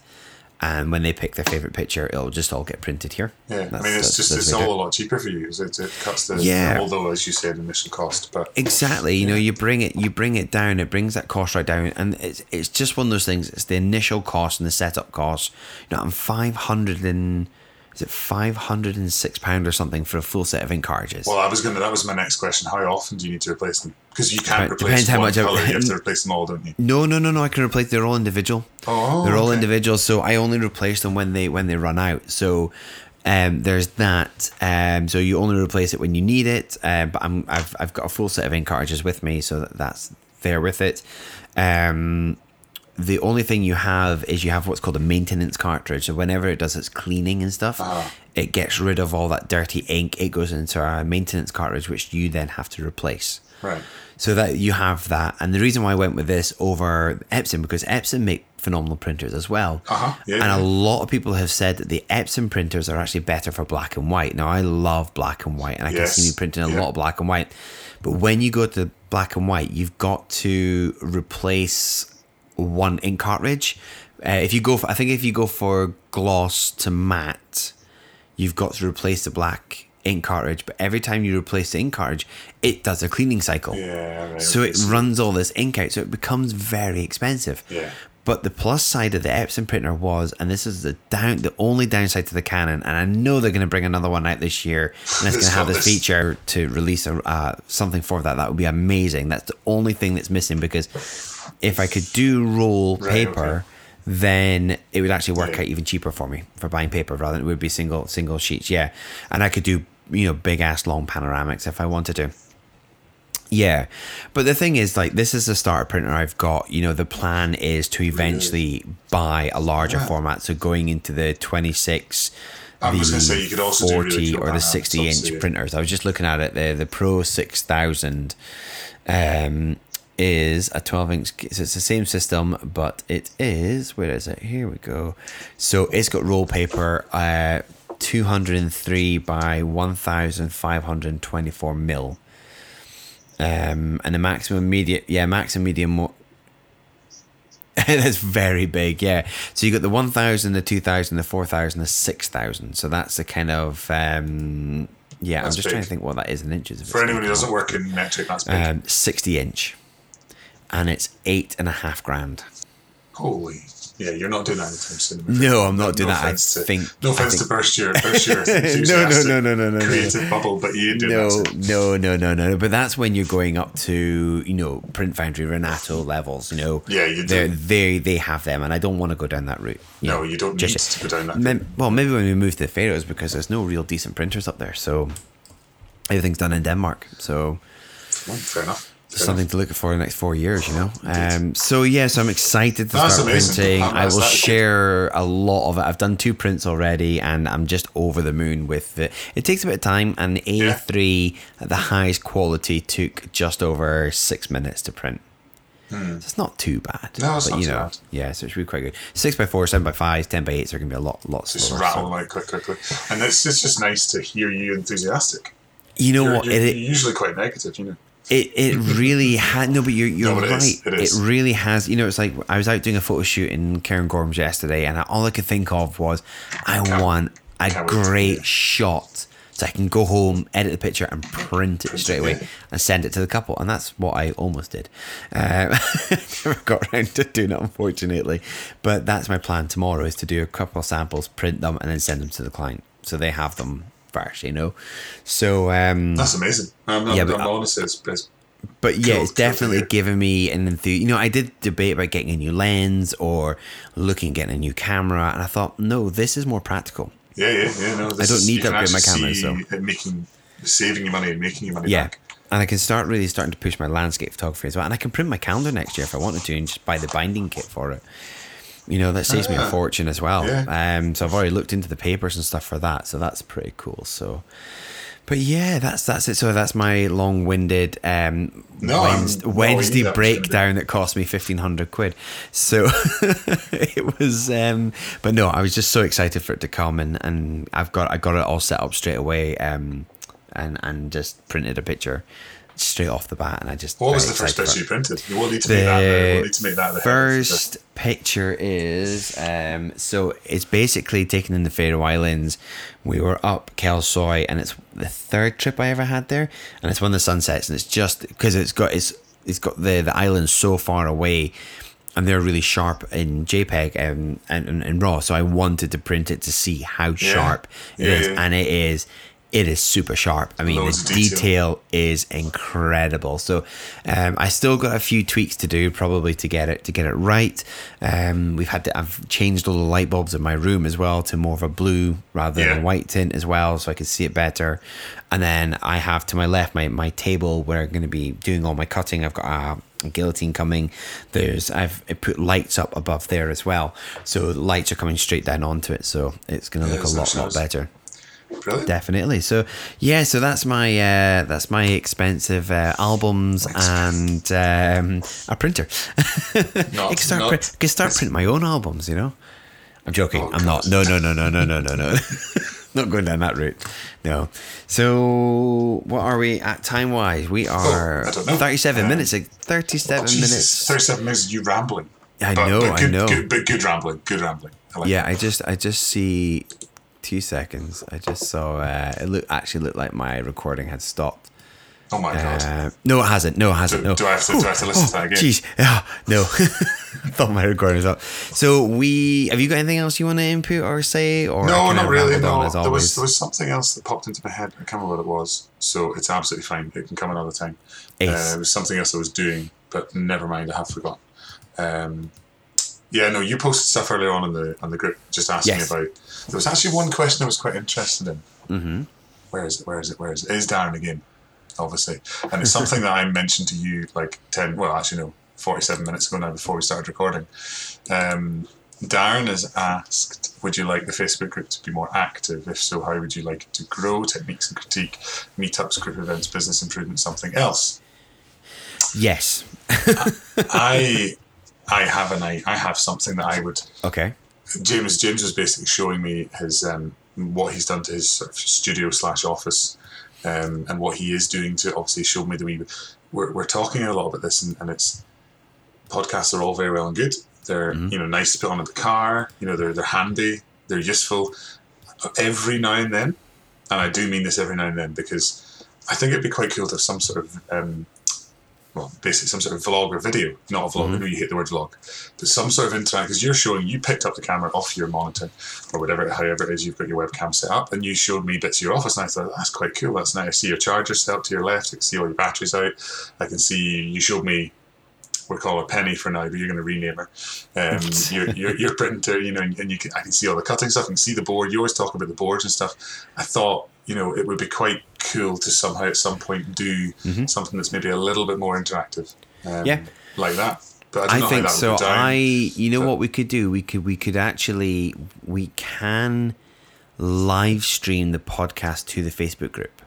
And when they pick their favorite picture, it'll just all get printed here. yeah. I That's- mean, it's that's- just that's it's all a lot cheaper for you. It, it cuts the Yeah. although as you said initial cost, but Exactly. You know, you bring it, you bring it down. It brings that cost right down, and it's it's just one of those things. It's the initial cost and the setup cost. You know, I'm five hundred and is it five hundred and six pound or something for a full set of ink cartridges. Well, I was gonna. That was my next question. How often do you need to replace them? Because you can't Right, replace depends how much I- color. You have to replace them all, don't you? no, no, no, no. I can replace. They're all individual. Oh, they're all okay. individual. So I only replace them when they when they run out. So. Um, there's that. Um, so you only replace it when you need it. Uh, but I'm, I've, I've got a full set of ink cartridges with me, so that, that's there with it. Um, the only thing you have is you have what's called a maintenance cartridge. So whenever it does its cleaning and stuff, Ah. it gets rid of all that dirty ink. It goes into a maintenance cartridge, which you then have to replace. Right. So that you have that, and the reason why I went with this over Epson because Epson make phenomenal printers as well, Uh-huh. Yeah, and yeah. a lot of people have said that the Epson printers are actually better for black and white. Now I love black and white, and I Yes. can see me printing a Yeah. lot of black and white. But when you go to black and white, you've got to replace one ink cartridge. Uh, if you go, for, I think if you go for gloss to matte, you've got to replace the black ink cartridge. But every time you replace the ink cartridge, it does a cleaning cycle. Yeah, right, So it runs all this ink out, so it becomes very expensive. Yeah. But the plus side of the Epson printer was, and this is the down, the only downside to the Canon, and I know they're going to bring another one out this year, and it's going to have this feature to release a, uh, something for that. That would be amazing. That's the only thing that's missing because if I could do roll Right, paper, okay. then it would actually work Yeah. out even cheaper for me for buying paper rather than it would be single single sheets. Yeah, and I could do you know big ass long panoramics if I wanted to. Yeah, but the thing is, like, this is the starter printer I've got. You know, the plan is to eventually buy a larger Yeah. format. So going into the 26, I the was gonna say you could also do 40 really cool or the 60 inch printers. I was just looking at it. The the Pro 6000 um, is a 12 inch. So it's the same system, but it is. Where is it? Here we go. So it's got roll paper. Uh, 203 by 1524 mil um, and the maximum medium, yeah, maximum medium. Mo- that's very big, yeah. So you got the one thousand, the two thousand, the four thousand, the six thousand. So that's the kind of um, yeah. That's I'm just trying to think what that is in inches. For anyone who doesn't work in metric, that's big. um, sixty inch, and it's eight and a half grand. Holy. Yeah, you're not doing that anytime soon. No, I'm not doing that. I to- think- No offense think- to burst your, burst your No, no, no, no, no, no, no. creative bubble, but you doing No, no, no, no, no. But that's when you're going up to you know Print Foundry Renato levels. You know, Yeah, you do. They they have them, and I don't want to go down that route. No, you don't need to go down that Mem- well, maybe when we move to the Faroes because there's no real decent printers up there, so everything's done in Denmark. So Well, fair enough. Something to look for in the next four years, you know. Um, so yes, I'm excited to That's start printing. I will share a lot of it. I've done two prints already, and I'm just over the moon with it. It takes a bit of time, and the A3 at the highest quality took just over six minutes to print. So it's not too bad. No, it's but not you know, bad. yeah, so it should be quite good. Six by four, seven by five, ten by eights are gonna be a lot, lots. Just slower. rattle so- them out quick, quickly. And it's, it's just nice to hear you enthusiastic. You know You're, what? you're, It, you're usually quite negative, you know. It it really had no, but you're you're No, it right. is, it is. really has. You know, it's like I was out doing a photo shoot in Cairngorms yesterday, and all I could think of was, I Can't- want a can't wait to great shot so I can go home, edit the picture, and print it straight it, away and send it to the couple. And that's what I almost did. Um, never got around to doing it, unfortunately. But that's my plan tomorrow: is to do a couple of samples, print them, and then send them to the client so they have them first. You know, so um, That's amazing. I'm, Yeah, yeah, but- I'm honest, it's, it's but yeah, Cool, it's definitely given me an enthusiasm. You know, I did debate about getting a new lens or looking at getting a new camera, and I thought, no, this is more practical. Yeah, yeah, yeah. No, this don't need to upgrade my camera, so- making saving you money and making you money Yeah. back. And I can start really starting to push my landscape photography as well. And I can print my calendar next year if I wanted to and just buy the binding kit for it. You know, that saves me a Ah, fortune as well. yeah. Um, so I've already looked into the papers and stuff for that. So that's pretty cool. So, but yeah, that's that's it. So that's my long-winded um, No, Wednesday, no, Wednesday breakdown that cost me fifteen hundred quid. So it was, um, but no, I was just so excited for it to come, and, and I've got I got it all set up straight away, um, and and just printed a picture straight off the bat, and I just What was the first picture you printed? You will need to make that. The, we'll need to make that the head of First picture is um, so it's basically taken in the Faroe Islands. We were up Kalsoy, and it's the third trip I ever had there, and it's when the sun sets, and it's just because it's got it's it's got the the island so far away. And they're really sharp in JPEG and, and, and, and RAW, so I wanted to print it to see how sharp it Yeah, is, yeah. and it is, it is super sharp. I mean, Loads the detail. detail is incredible. So um, I still got a few tweaks to do, probably to get it to get it right. Um, we've had to. I've changed all the light bulbs in my room as well to more of a blue rather than Yeah. a white tint as well, so I can see it better. And then I have to my left my my table where I'm going to be doing all my cutting. I've got a guillotine coming. There's I've put lights up above there as well, so the lights are coming straight down onto it. So it's going to look a lot that lot better. Brilliant. Definitely. So yeah, so that's my uh, that's my expensive uh, albums and um, a printer. Not- I can start not- print, can start printing my own albums. You know, I'm joking. Oh, I'm not. No, no, no, no, no, no, no, no. not going down that route. No. So what are we at time wise? We are Oh, I don't know. 37 Um, minutes. 37 Oh, Jesus, minutes. 37 minutes you rambling. I But- know. but good, I know. Good, but good rambling. Good rambling. I like Yeah, I just I just see two seconds. I just saw uh, it look actually looked like my recording had stopped. Oh my God. Uh, no, it hasn't. No, it hasn't. Do- no. do I have to- do I have to listen to that again? Jeez, yeah, no. I thought my recording was up. So we have you got anything else you want to input or say or No, not really. No, there always? was there was something else that popped into my head. I can't remember what it was. So it's absolutely fine. It can come another time. Uh, it was something else I was doing, but never mind. I have forgotten. Um, yeah, no, you posted stuff earlier on in the on the group, just asking Yes. about. There was actually one question I was quite interested in. mm-hmm. Where is it? Where is it? Where is it? It is Darren again, obviously, and it's something that I mentioned to you like ten. Well, actually, no, forty-seven minutes ago now before we started recording. Um, Darren has asked, "Would you like the Facebook group to be more active? If so, how would you like it to grow? Techniques and critique, meetups, group events, business improvement, something else." Yes. I, I have an I, I have something that I would Okay. James James was basically showing me his um, what he's done to his sort of studio slash office, um, and what he is doing to obviously show me the wee. We're we're talking a lot about this, and, and it's podcasts are all very well and good. They're you know nice to put on in the car. You know they're they're handy. They're useful. Every now and then, and I do mean this every now and then because I think it'd be quite cool to have some sort of um, well, basically some sort of vlog or video, not a vlog. I know you hate the word vlog, but some sort of interact because you're showing you picked up the camera off your monitor or whatever, however it is you've got your webcam set up, and you showed me bits of your office, and I thought that's quite cool. That's nice. I see your charger set up to your left. I can see all your batteries out. I can see you showed me. We'll call her Penny for now, but you're going to rename her. Um, your, your, your printer, you know, and, and you can, I can see all the cutting stuff. I can see the board. You always talk about the boards and stuff. I thought, you know, it would be quite cool to somehow at some point do something that's maybe a little bit more interactive. Um, Mm-hmm. Yeah. Like that. But I, don't I think so. would go down. I, you know but- what we could do? We could, we could actually, we can live stream the podcast to the Facebook group.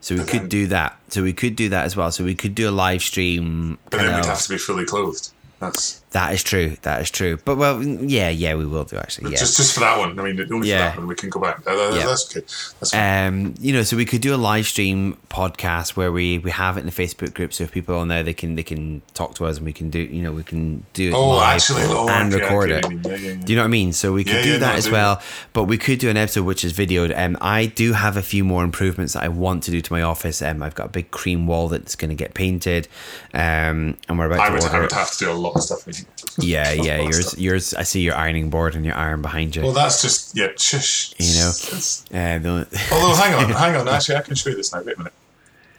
So we could then- do that. So we could do that as well. So we could do a live stream. But then we'd of- have to be fully clothed. That's That is true. That is true. But well, yeah, yeah, we will do actually. Yeah. just just for that one. I mean, only Yeah. for that one. We can go back. That- Yeah. That's good. That's fine. um, you know, so we could do a live stream podcast where we we have it in the Facebook group. So if people are on there, they can they can talk to us and we can do you know we can do it oh, live actually, oh, and okay, record okay, it. I mean, yeah, yeah. Do you know what I mean? So we could do no, that I as well, but we could do an episode which is videoed. Um, I do have a few more improvements that I want to do to my office. Um, I've got a big cream wall that's going to get painted, um, and we're about I to would. I would have to do a lot of stuff. Yeah, yeah. Yours, yours. I see your ironing board and your iron behind you. Well, that's just yeah. Shush. You know. Uh, although, hang on, hang on. Actually, I can show you this now. Wait a minute.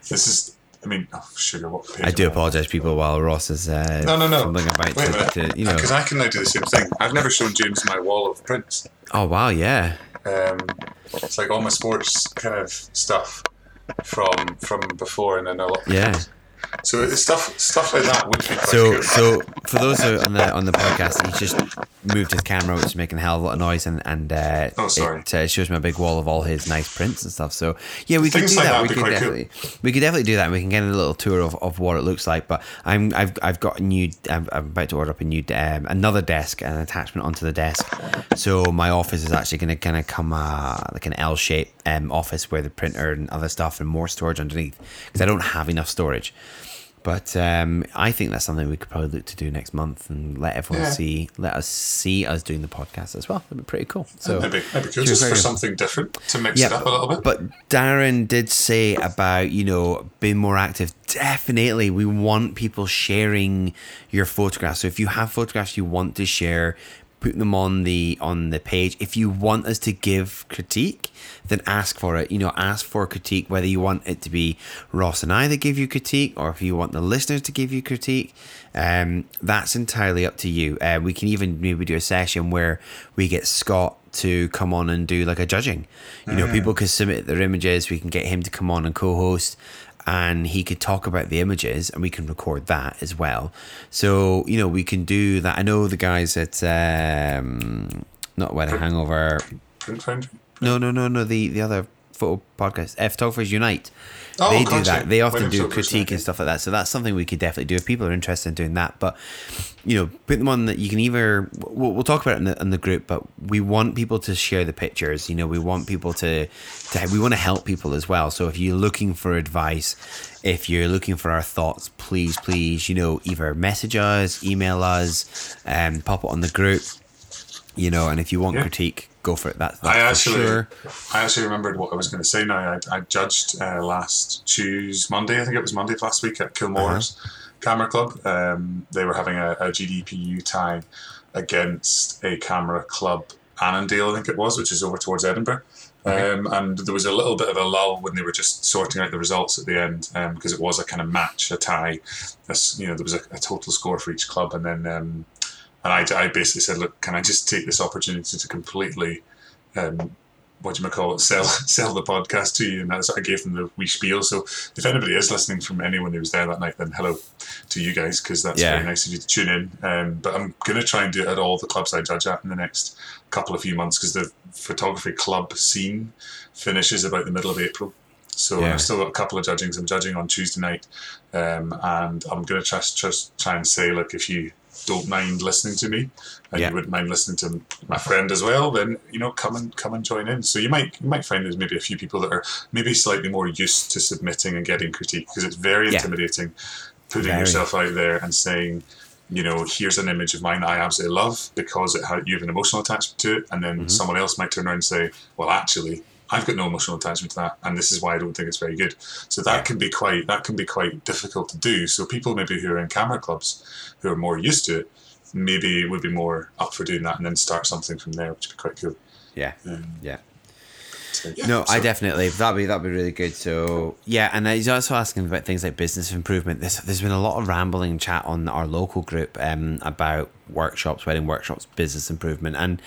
This is. I mean, oh, sugar. What I do apologise, people, while Ross is uh, No, no, no. Wait a to, minute. to, you know. Because I can now do the same thing. I've never shown James my wall of prints. Oh wow, yeah. Um, it's like all my sports kind of stuff from from before, and then a lot. Yeah. So it's stuff stuff like that would be quite So, so for those on the on the podcast, he's just moved his camera, which is making a hell of a lot of noise, and and uh, Oh, sorry. it uh, shows me a big wall of all his nice prints and stuff. So yeah, we could do like that. We could quite cool. definitely, we could definitely do that. and We can get a little tour of, of what it looks like. But I'm I've I've got a new. I'm, I'm about to order up a new um, another desk, an attachment onto the desk. So my office is actually going to kind of come uh, like an L shape um, office where the printer and other stuff and more storage underneath because I don't have enough storage. But um, I think that's something we could probably look to do next month and let everyone Yeah. see, let us see us doing the podcast as well. That'd be pretty cool. So maybe maybe cool just for good. something different to mix yeah, it up a little bit. But Darren did say about you know being more active. Definitely, we want people sharing your photographs. So if you have photographs you want to share, put them on the on the page. If you want us to give critique, then ask for it. You know, ask for critique. Whether you want it to be Ross and I that give you critique, or if you want the listeners to give you critique, um, that's entirely up to you. Uh, we can even maybe do a session where we get Scott to come on and do like a judging. You know, people can submit their images. We can get him to come on and co-host. and he could talk about the images and we can record that as well. So, you know, we can do that. I know the guys at um not Wedding Hangover. Print Foundry. No, no, no, no, the the other photo podcast, Photographers Unite. Oh, they do that. They often do critique and stuff like that. So that's something we could definitely do if people are interested in doing that. But you know, put them on that. You can either we'll, we'll talk about it in the, in the group, but we want people to share the pictures. You know, we want people to to we want to help people as well. So if you're looking for advice, if you're looking for our thoughts, please, please, you know, either message us, email us, and pop it on the group. You know, and if you want Yeah. critique, go for it. That's, that's I actually, sure. I actually remembered what I was going to say now. I, I judged uh, last Tuesday, Monday, I think it was Monday of last week at Kilmore's Uh-huh. Camera Club. Um, they were having a, a GDPU tie against a camera club, Annandale, I think it was, which is over towards Edinburgh. Um, and there was a little bit of a lull when they were just sorting out the results at the end because it was a kind of match, a tie. This, you know, there was a, a total score for each club, and then um, and I, I basically said, look, can I just take this opportunity to completely um, what do you call it, sell sell the podcast to you, and that's what I gave them the wee spiel. So if anybody is listening from anyone who was there that night, then hello to you guys because that's Yeah. very nice of you to tune in. Um, but I'm going to try and do it at all the clubs I judge at in the next couple of few months because the photography club scene finishes about the middle of April. So Yeah. I've still got a couple of judgings. I'm judging on Tuesday night, um, and I'm going to try, just try and say, look, if you don't mind listening to me, and Yeah. you wouldn't mind listening to my friend as well, then you know, come and come and join in. So you might you might find there's maybe a few people that are maybe slightly more used to submitting and getting critique because it's very Yeah. intimidating putting Very. yourself out there and saying. You know, here's an image of mine that I absolutely love because it had, you have an emotional attachment to it, and then Mm-hmm. someone else might turn around and say, "Well, actually, I've got no emotional attachment to that, and this is why I don't think it's very good." So that Yeah. can be quite that can be quite difficult to do. So people maybe who are in camera clubs who are more used to it, maybe would be more up for doing that, and then start something from there, which would be quite cool. Yeah. Um, Yeah. so, yeah, No, I so- definitely that'd be that'd be really good. So yeah, and he's also asking about things like business improvement. There's there's been a lot of rambling chat on our local group um about workshops, wedding workshops, business improvement, and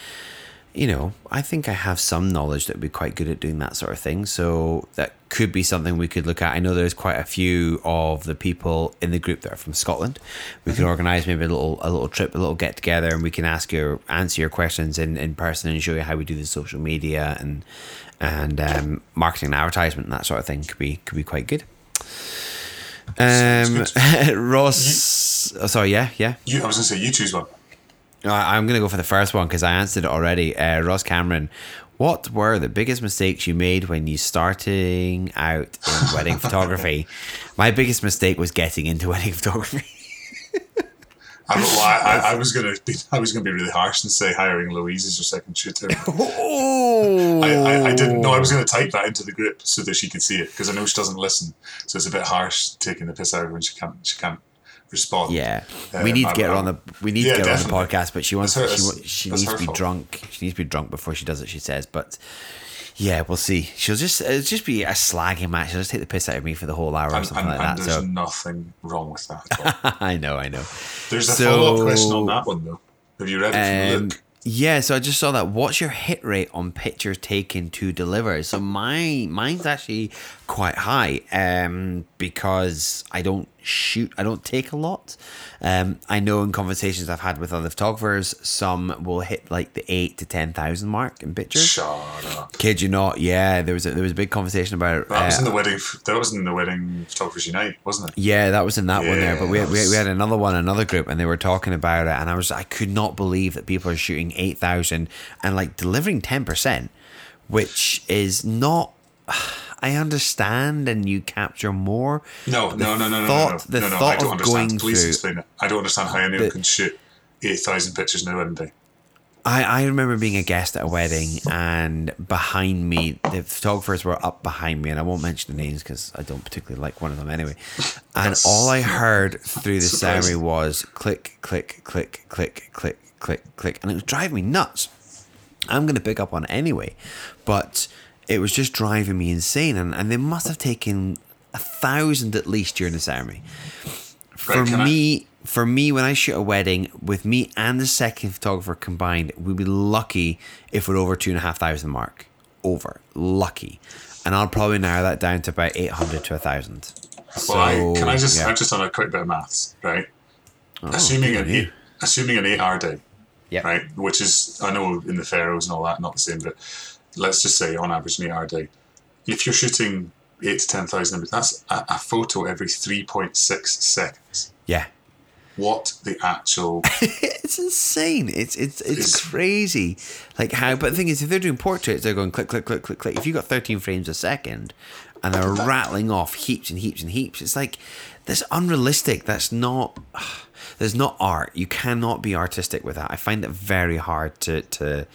you know I think I have some knowledge that would be quite good at doing that sort of thing. So that could be something we could look at. I know there's quite a few of the people in the group that are from Scotland. We could organise maybe a little a little trip, a little get together, and we can ask your answer your questions in, in person and show you how we do the social media and and um, marketing and advertisement and that sort of thing could be could be quite good. Um, Ross, oh, sorry, yeah, yeah. You, I was to say you choose one. I- I'm gonna go for the first one because I answered it already. Uh, Ross Cameron, what were the biggest mistakes you made when you starting out in wedding photography? My biggest mistake was getting into wedding photography. I, well, I, I, I was going to be I was going to be really harsh and say hiring Louise as your second shooter. oh, I, I, didn't know I was going to type that into the group so that she could see it because I know she doesn't listen, so it's a bit harsh taking the piss out of her when she can't she can't respond. Yeah, Um, we need to get her on the we need Yeah, to get her on the podcast, but she wants her- she, she needs to be fault. drunk. She needs to be drunk before she does it. She says, but yeah, we'll see. She'll just it'll just be a slagging match. She'll just take the piss out of me for the whole hour or And, something and, like and that. there's So nothing wrong with that. At all. I know, I know. There's a So- follow up question on that one though. Have you read it from Um, Luke? yeah, so I just saw that. What's your hit rate on pictures taken to deliver? So my mine's actually quite high um, because I don't shoot. I don't take a lot. Um, I know in conversations I've had with other photographers, some will hit like the eight to ten thousand mark in pictures. Shut up. Kid you not? Yeah, there was a, there was a big conversation about it. That was uh, in the wedding. That was in the wedding photographers unite, wasn't it? Yeah, that was in that one there. But we had, we, we had another one, another group, and they were talking about it, and I was I could not believe that people are shooting eight thousand and like delivering ten percent, which is not. I understand, and you capture more. No, no, no, no, no, thought- no, the no, no. I don't of understand. going Please through- explain it. I don't understand how anyone The- can shoot eight thousand pictures in a wedding day. I, I remember being a guest at a wedding, and behind me, the photographers were up behind me, and I won't mention the names because I don't particularly like one of them anyway. And That's all I heard through the ceremony was click, click, click, click, click, click, click, and it was driving me nuts. I'm going to pick up on it anyway, but it was just driving me insane, and, and they must have taken a thousand at least during the ceremony. For Right, can I- me, for me, when I shoot a wedding with me and the second photographer combined, we'd be lucky if we're over two and a half thousand mark. Over lucky, and I'll probably narrow that down to about eight hundred to a thousand. So Well, I, can I just yeah. I just done a quick bit of maths, right? Oh, assuming an eight, assuming an eight-hour day, Yeah. right? Which is I know in the Faroes and all that not the same, but let's just say on average an eight-hour day. If you're shooting eight to ten thousand images, that's a, a photo every three point six seconds. Yeah. What the actual? it's insane. It's it's it's It's- crazy. Like how but the thing is if they're doing portraits, they're going click, click, click, click, click. If you've got thirteen frames a second and they're rattling off heaps and heaps and heaps, it's like that's unrealistic. That's not there's not art. You cannot be artistic with that. I find it very hard to to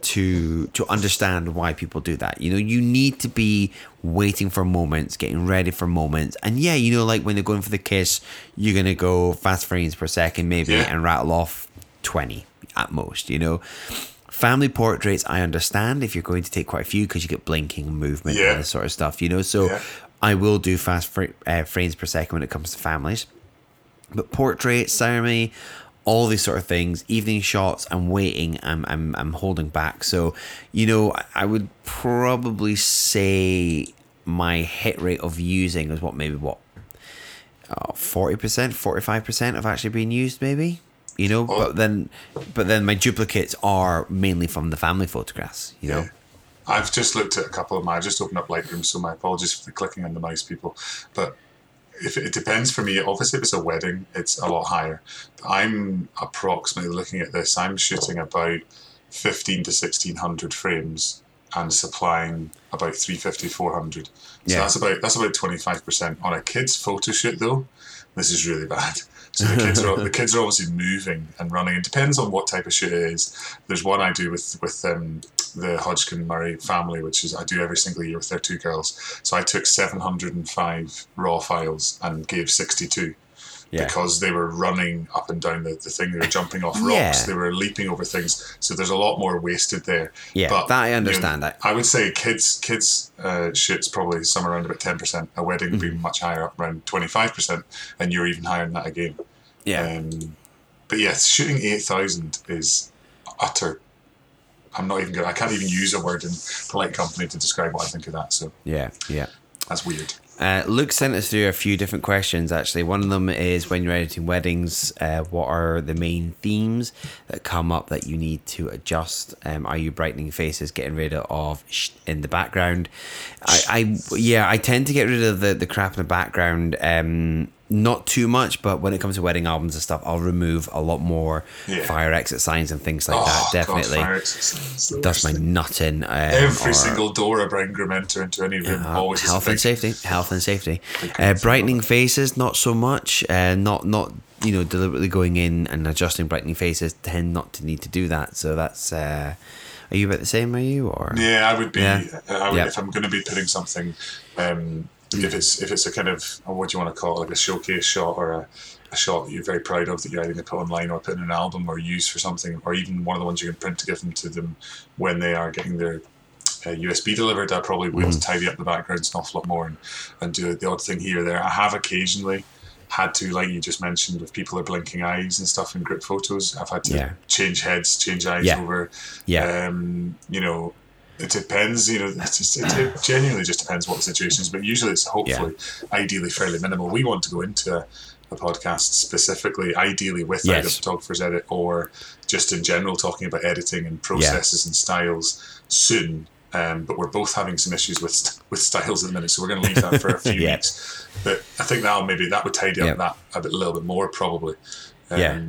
to to understand why people do that. You know, you need to be waiting for moments, getting ready for moments. And yeah, you know, like when they're going for the kiss, you're gonna go fast frames per second maybe Yeah. and rattle off twenty at most, you know. Family portraits, I understand if you're going to take quite a few because you get blinking movement Yeah. and this sort of stuff, you know. So Yeah. I will do fast fr- uh, frames per second when it comes to families. But portraits, ceremony, all these sort of things, evening shots, I'm waiting, I'm, I'm, I'm holding back. So, you know, I- would probably say my hit rate of using is what, maybe what, uh, 40%, 45% have actually been used, maybe? You know, Oh. but then, but then my duplicates are mainly from the family photographs. You know, Yeah. I've just looked at a couple of my. I just opened up Lightroom, so my apologies for the clicking on the mouse, people. But if it, depends for me, obviously, if it's a wedding, it's a lot higher. I'm approximately looking at this. I'm shooting about fifteen to sixteen hundred frames and supplying about 350 400 so Yeah. that's about that's about 25% on a kid's photo shoot though this is really bad so the kids are the kids are obviously moving and running it depends on what type of shoot it is there's one i do with with um, the hodgkin murray family which is i do every single year with their two girls so i took 705 raw files and gave 62 Yeah. because they were running up and down the, the thing they were jumping off rocks Yeah. they were leaping over things so there's a lot more wasted there Yeah, but, that I you know, understand. I- I would say kids kids uh, shoots probably somewhere around about ten percent. A wedding would be Mm-hmm. much higher, up around twenty five percent, and you're even higher than that again. yeah. Um, but yes, shooting eight thousand is utter. I'm not even good. I can't even use a word in polite company to describe what I think of that. So yeah. Yeah. that's weird. Uh, Luke sent us through a few different questions. Actually, one of them is when you're editing weddings, uh, what are the main themes that come up that you need to adjust? Um, are you brightening faces, getting rid of sh- in the background? I, I, yeah, I tend to get rid of the the crap in the background. Um, not too much, but when it comes to wedding albums and stuff, I'll remove a lot more Yeah. fire exit signs and things like oh, that. Definitely, that's my nutting. Um, Every or- single door a bride and groom into any room uh, always health and safety health and safety uh, brightening faces not so much uh, not not you know deliberately going in and adjusting brightening faces tend not to need to do that so that's uh are you about the same are you or Yeah, I would be. Yeah. uh, I would, Yeah. If I'm going to be putting something, um, if it's if it's a kind of uh, what do you want to call it, like a showcase shot or a, a shot that you're very proud of that you're either going to put online or put in an album or use for something, or even one of the ones you can print to give them to them when they are getting their uh, USB delivered, I probably would Mm-hmm. tidy up the backgrounds an awful lot more and, and do the odd thing here or there. I have occasionally had to, like you just mentioned, if people are blinking eyes and stuff in group photos, I've had to Yeah. change heads, change eyes Yeah. over. yeah Um, you know, it depends. You know, it just it, genuinely just depends what the situation is. But usually, it's hopefully, ideally, fairly minimal. We want to go into a, a podcast specifically, ideally with either photographers edit or just in general talking about editing and processes and styles soon. Um, but we're both having some issues with with styles at the minute, so we're going to leave that for a few Yeah. weeks. But I think that'll maybe that would tidy up Yeah. that a bit, a little bit more probably. Um, Yeah.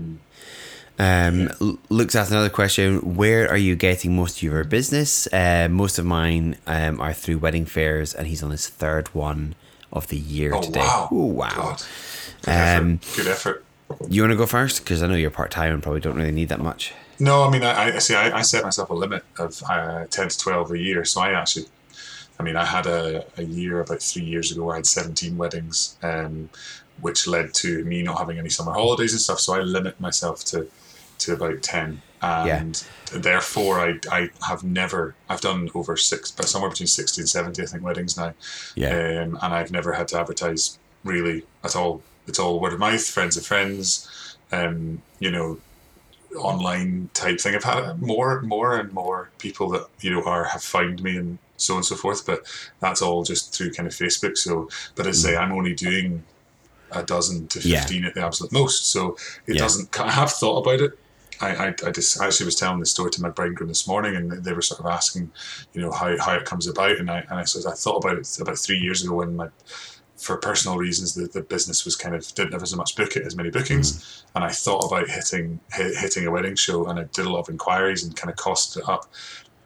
Um, Luke's asked another question. Where are you getting most of your business? Uh, most of mine um, are through wedding fairs, and he's on his third one of the year Oh today. wow! Oh wow! Good effort. Um, Good effort. You want to go first? Because I know you're part time and probably don't really need that much. No, I mean, I, I see. I, I set myself a limit of uh, ten to twelve a year. So I actually, I mean, I had a, a year about three years ago where I had seventeen weddings, um, which led to me not having any summer holidays and stuff. So I limit myself to to about ten, and therefore I I have never I've done over six, but somewhere between sixty and seventy I think weddings now, Yeah. um, and I've never had to advertise really at all. It's all word of mouth, friends of friends, um, you know, online type thing. I've had more, more and more people that you know are have found me and so on and so forth. But that's all just through kind of Facebook. So, but as I say, I'm only doing a dozen to Mm. Yeah. 15 at the absolute most. So it Yeah. doesn't, I have thought about it. I, I, I just actually was telling the story to my bridegroom this morning, and they were sort of asking, you know, how, how it comes about, and I and I said I thought about it about three years ago when my, for personal reasons, the, the business was kind of didn't have as much book as many bookings, mm. and I thought about hitting hit, hitting a wedding show, and I did a lot of inquiries and kind of costed it up,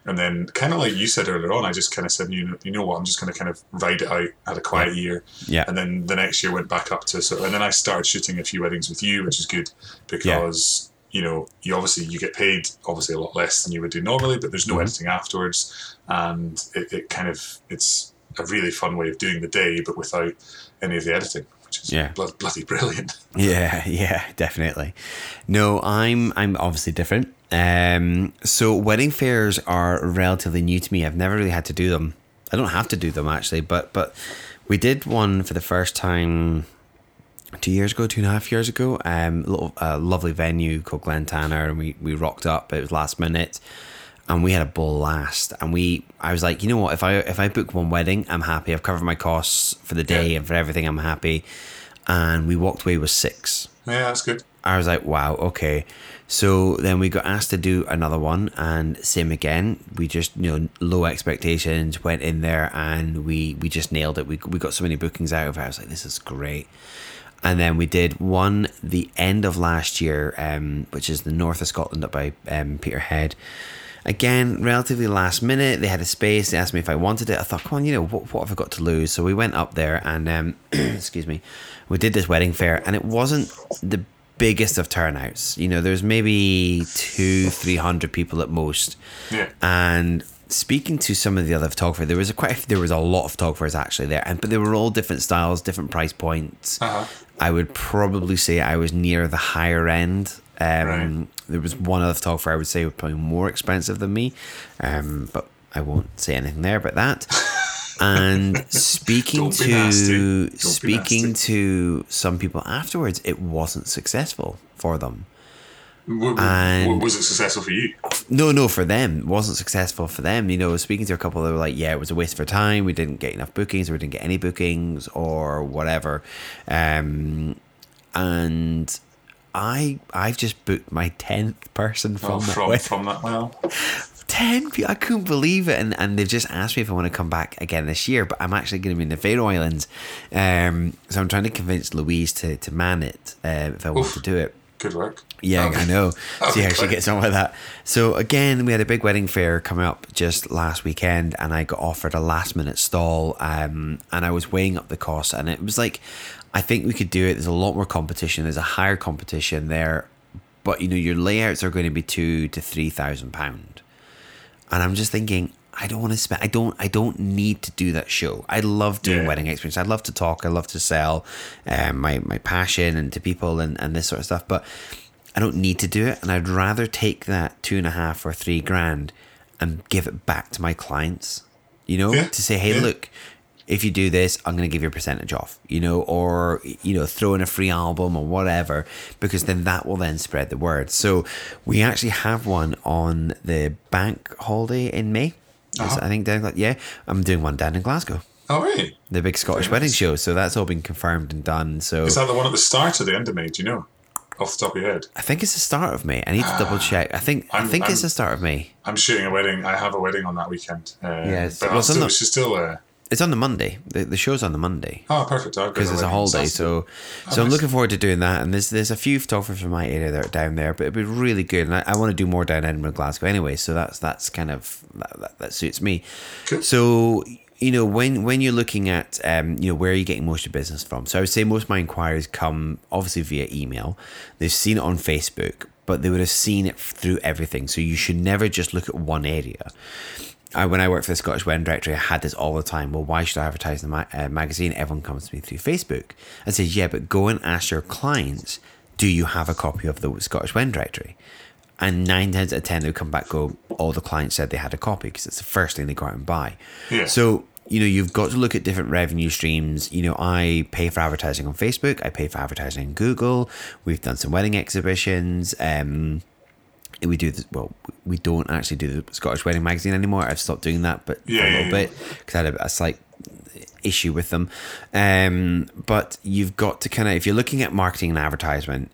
and then kind of like you said earlier on, I just kind of said, you know, you know what, I'm just going to kind of ride it out, had a quiet year, Yeah. and then the next year went back up to so, and then I started shooting a few weddings with you, which is good because you know you obviously you get paid obviously a lot less than you would do normally, but there's no Mhm. editing afterwards, and it, it kind of it's a really fun way of doing the day, but without any of the editing, which is Yeah. blo- bloody brilliant. Yeah, yeah, definitely. No, I'm I'm obviously different. Um, so wedding fairs are relatively new to me. I've never really had to do them. I don't have to do them actually, but but we did one for the first time two years ago, two and a half years ago. Um, a little uh, lovely venue called Glen Tanar, and we we rocked up. It was last minute, and we had a blast. And we, I was like, you know what? If I if I book one wedding, I'm happy. I've covered my costs for the day Yeah. and for everything. I'm happy. And we walked away with six. Yeah, that's good. I was like, wow, okay. So then we got asked to do another one, and same again. We just, you know, low expectations, went in there, and we we just nailed it. We we got so many bookings out of it. I was like, this is great. And then we did one the end of last year, um, which is the north of Scotland up by um, Peterhead. Again, relatively last minute. They had a space. They asked me if I wanted it. I thought, come on, you know, what, what have I got to lose? So we went up there and, um, excuse me, we did this wedding fair, and it wasn't the biggest of turnouts. You know, there's maybe two, three hundred people at most. Yeah. And speaking to some of the other photographers, there was a quite there was a lot of photographers actually there, and but they were all different styles, different price points. Uh-huh. I would probably say I was near the higher end. Um, Right. There was one other photographer I would say was probably more expensive than me, um, but I won't say anything there about that. And speaking to nasty. Don't be speaking to some people afterwards, it wasn't successful for them. W- And- was it successful for you? No, no, for them, it wasn't successful for them. You know, speaking to a couple, they were like, "Yeah, it was a waste of our time. We didn't get enough bookings, or we didn't get any bookings, or whatever." Um, and I, I've just booked my tenth person from Oh, that from wedding. from that well. 10 people. I couldn't believe it. And, and they've just asked me if I want to come back again this year, but I'm actually going to be in the Faroe Islands. Um, so I'm trying to convince Louise to, to man it uh, if I want Oof. to do it. Good work. Yeah, Okay. I know. See how she gets on with that. So again, we had a big wedding fair coming up just last weekend, and I got offered a last minute stall, um, and I was weighing up the cost, and it was like, I think we could do it. There's a lot more competition. There's a higher competition there, but you know your layouts are going to be two to three thousand pound, and I'm just thinking. I don't want to spend. I don't. I don't need to do that show. I love doing Yeah. wedding experience. I love to talk. I love to sell, um, my my passion and to people and and this sort of stuff. But I don't need to do it, and I'd rather take that two and a half or three grand and give it back to my clients. You know, Yeah, to say, hey, yeah. look, if you do this, I'm going to give you a percentage off. You know, or you know, throw in a free album or whatever, because then that will then spread the word. So we actually have one on the bank holiday in May. Uh-huh. I think down yeah, I'm doing one down in Glasgow, Oh, really? the big Scottish wedding show. So that's all been confirmed and done. So Is that the one at the start or the end of May? Do you know? Off the top of your head. I think it's the start of May. I need to double check. I think i Ah. I'm- think it's I'm- the start of May. I'm shooting a wedding. I have a wedding on that weekend. Uh, Yes. But Well, I'm still, she's still. Uh, It's on the Monday. The, the show's on the Monday oh, perfect. Because it's a holiday. So, so I'm looking forward to doing that. And there's there's a few photographers from my area that are down there, but it'd be really good. And I, I want to do more down Edinburgh, Glasgow anyway. So that's that's kind of that, that, that suits me. Cool. So you know when when you're looking at um you know where are you getting most of your business from? So I would say most of my inquiries come obviously via email. They've seen it on Facebook, but they would have seen it through everything. So you should never just look at one area. I, when I worked for the Scottish Wedding Directory, I had this all the time. Well, why should I advertise in the ma- uh, magazine? Everyone comes to me through Facebook. I said, yeah, but go and ask your clients, do you have a copy of the Scottish Wedding Directory? And nine times out of ten, they would come back go, all the clients said they had a copy because it's the first thing they go out and buy. Yeah. So, you know, you've got to look at different revenue streams. You know, I pay for advertising on Facebook, I pay for advertising on Google. We've done some wedding exhibitions. Um, we do this. Well, we don't actually do the Scottish Wedding Magazine anymore. I've stopped doing that, but Yeah, a little yeah. bit because I had a, a slight issue with them. Um, but you've got to kind of, if you're looking at marketing and advertisement,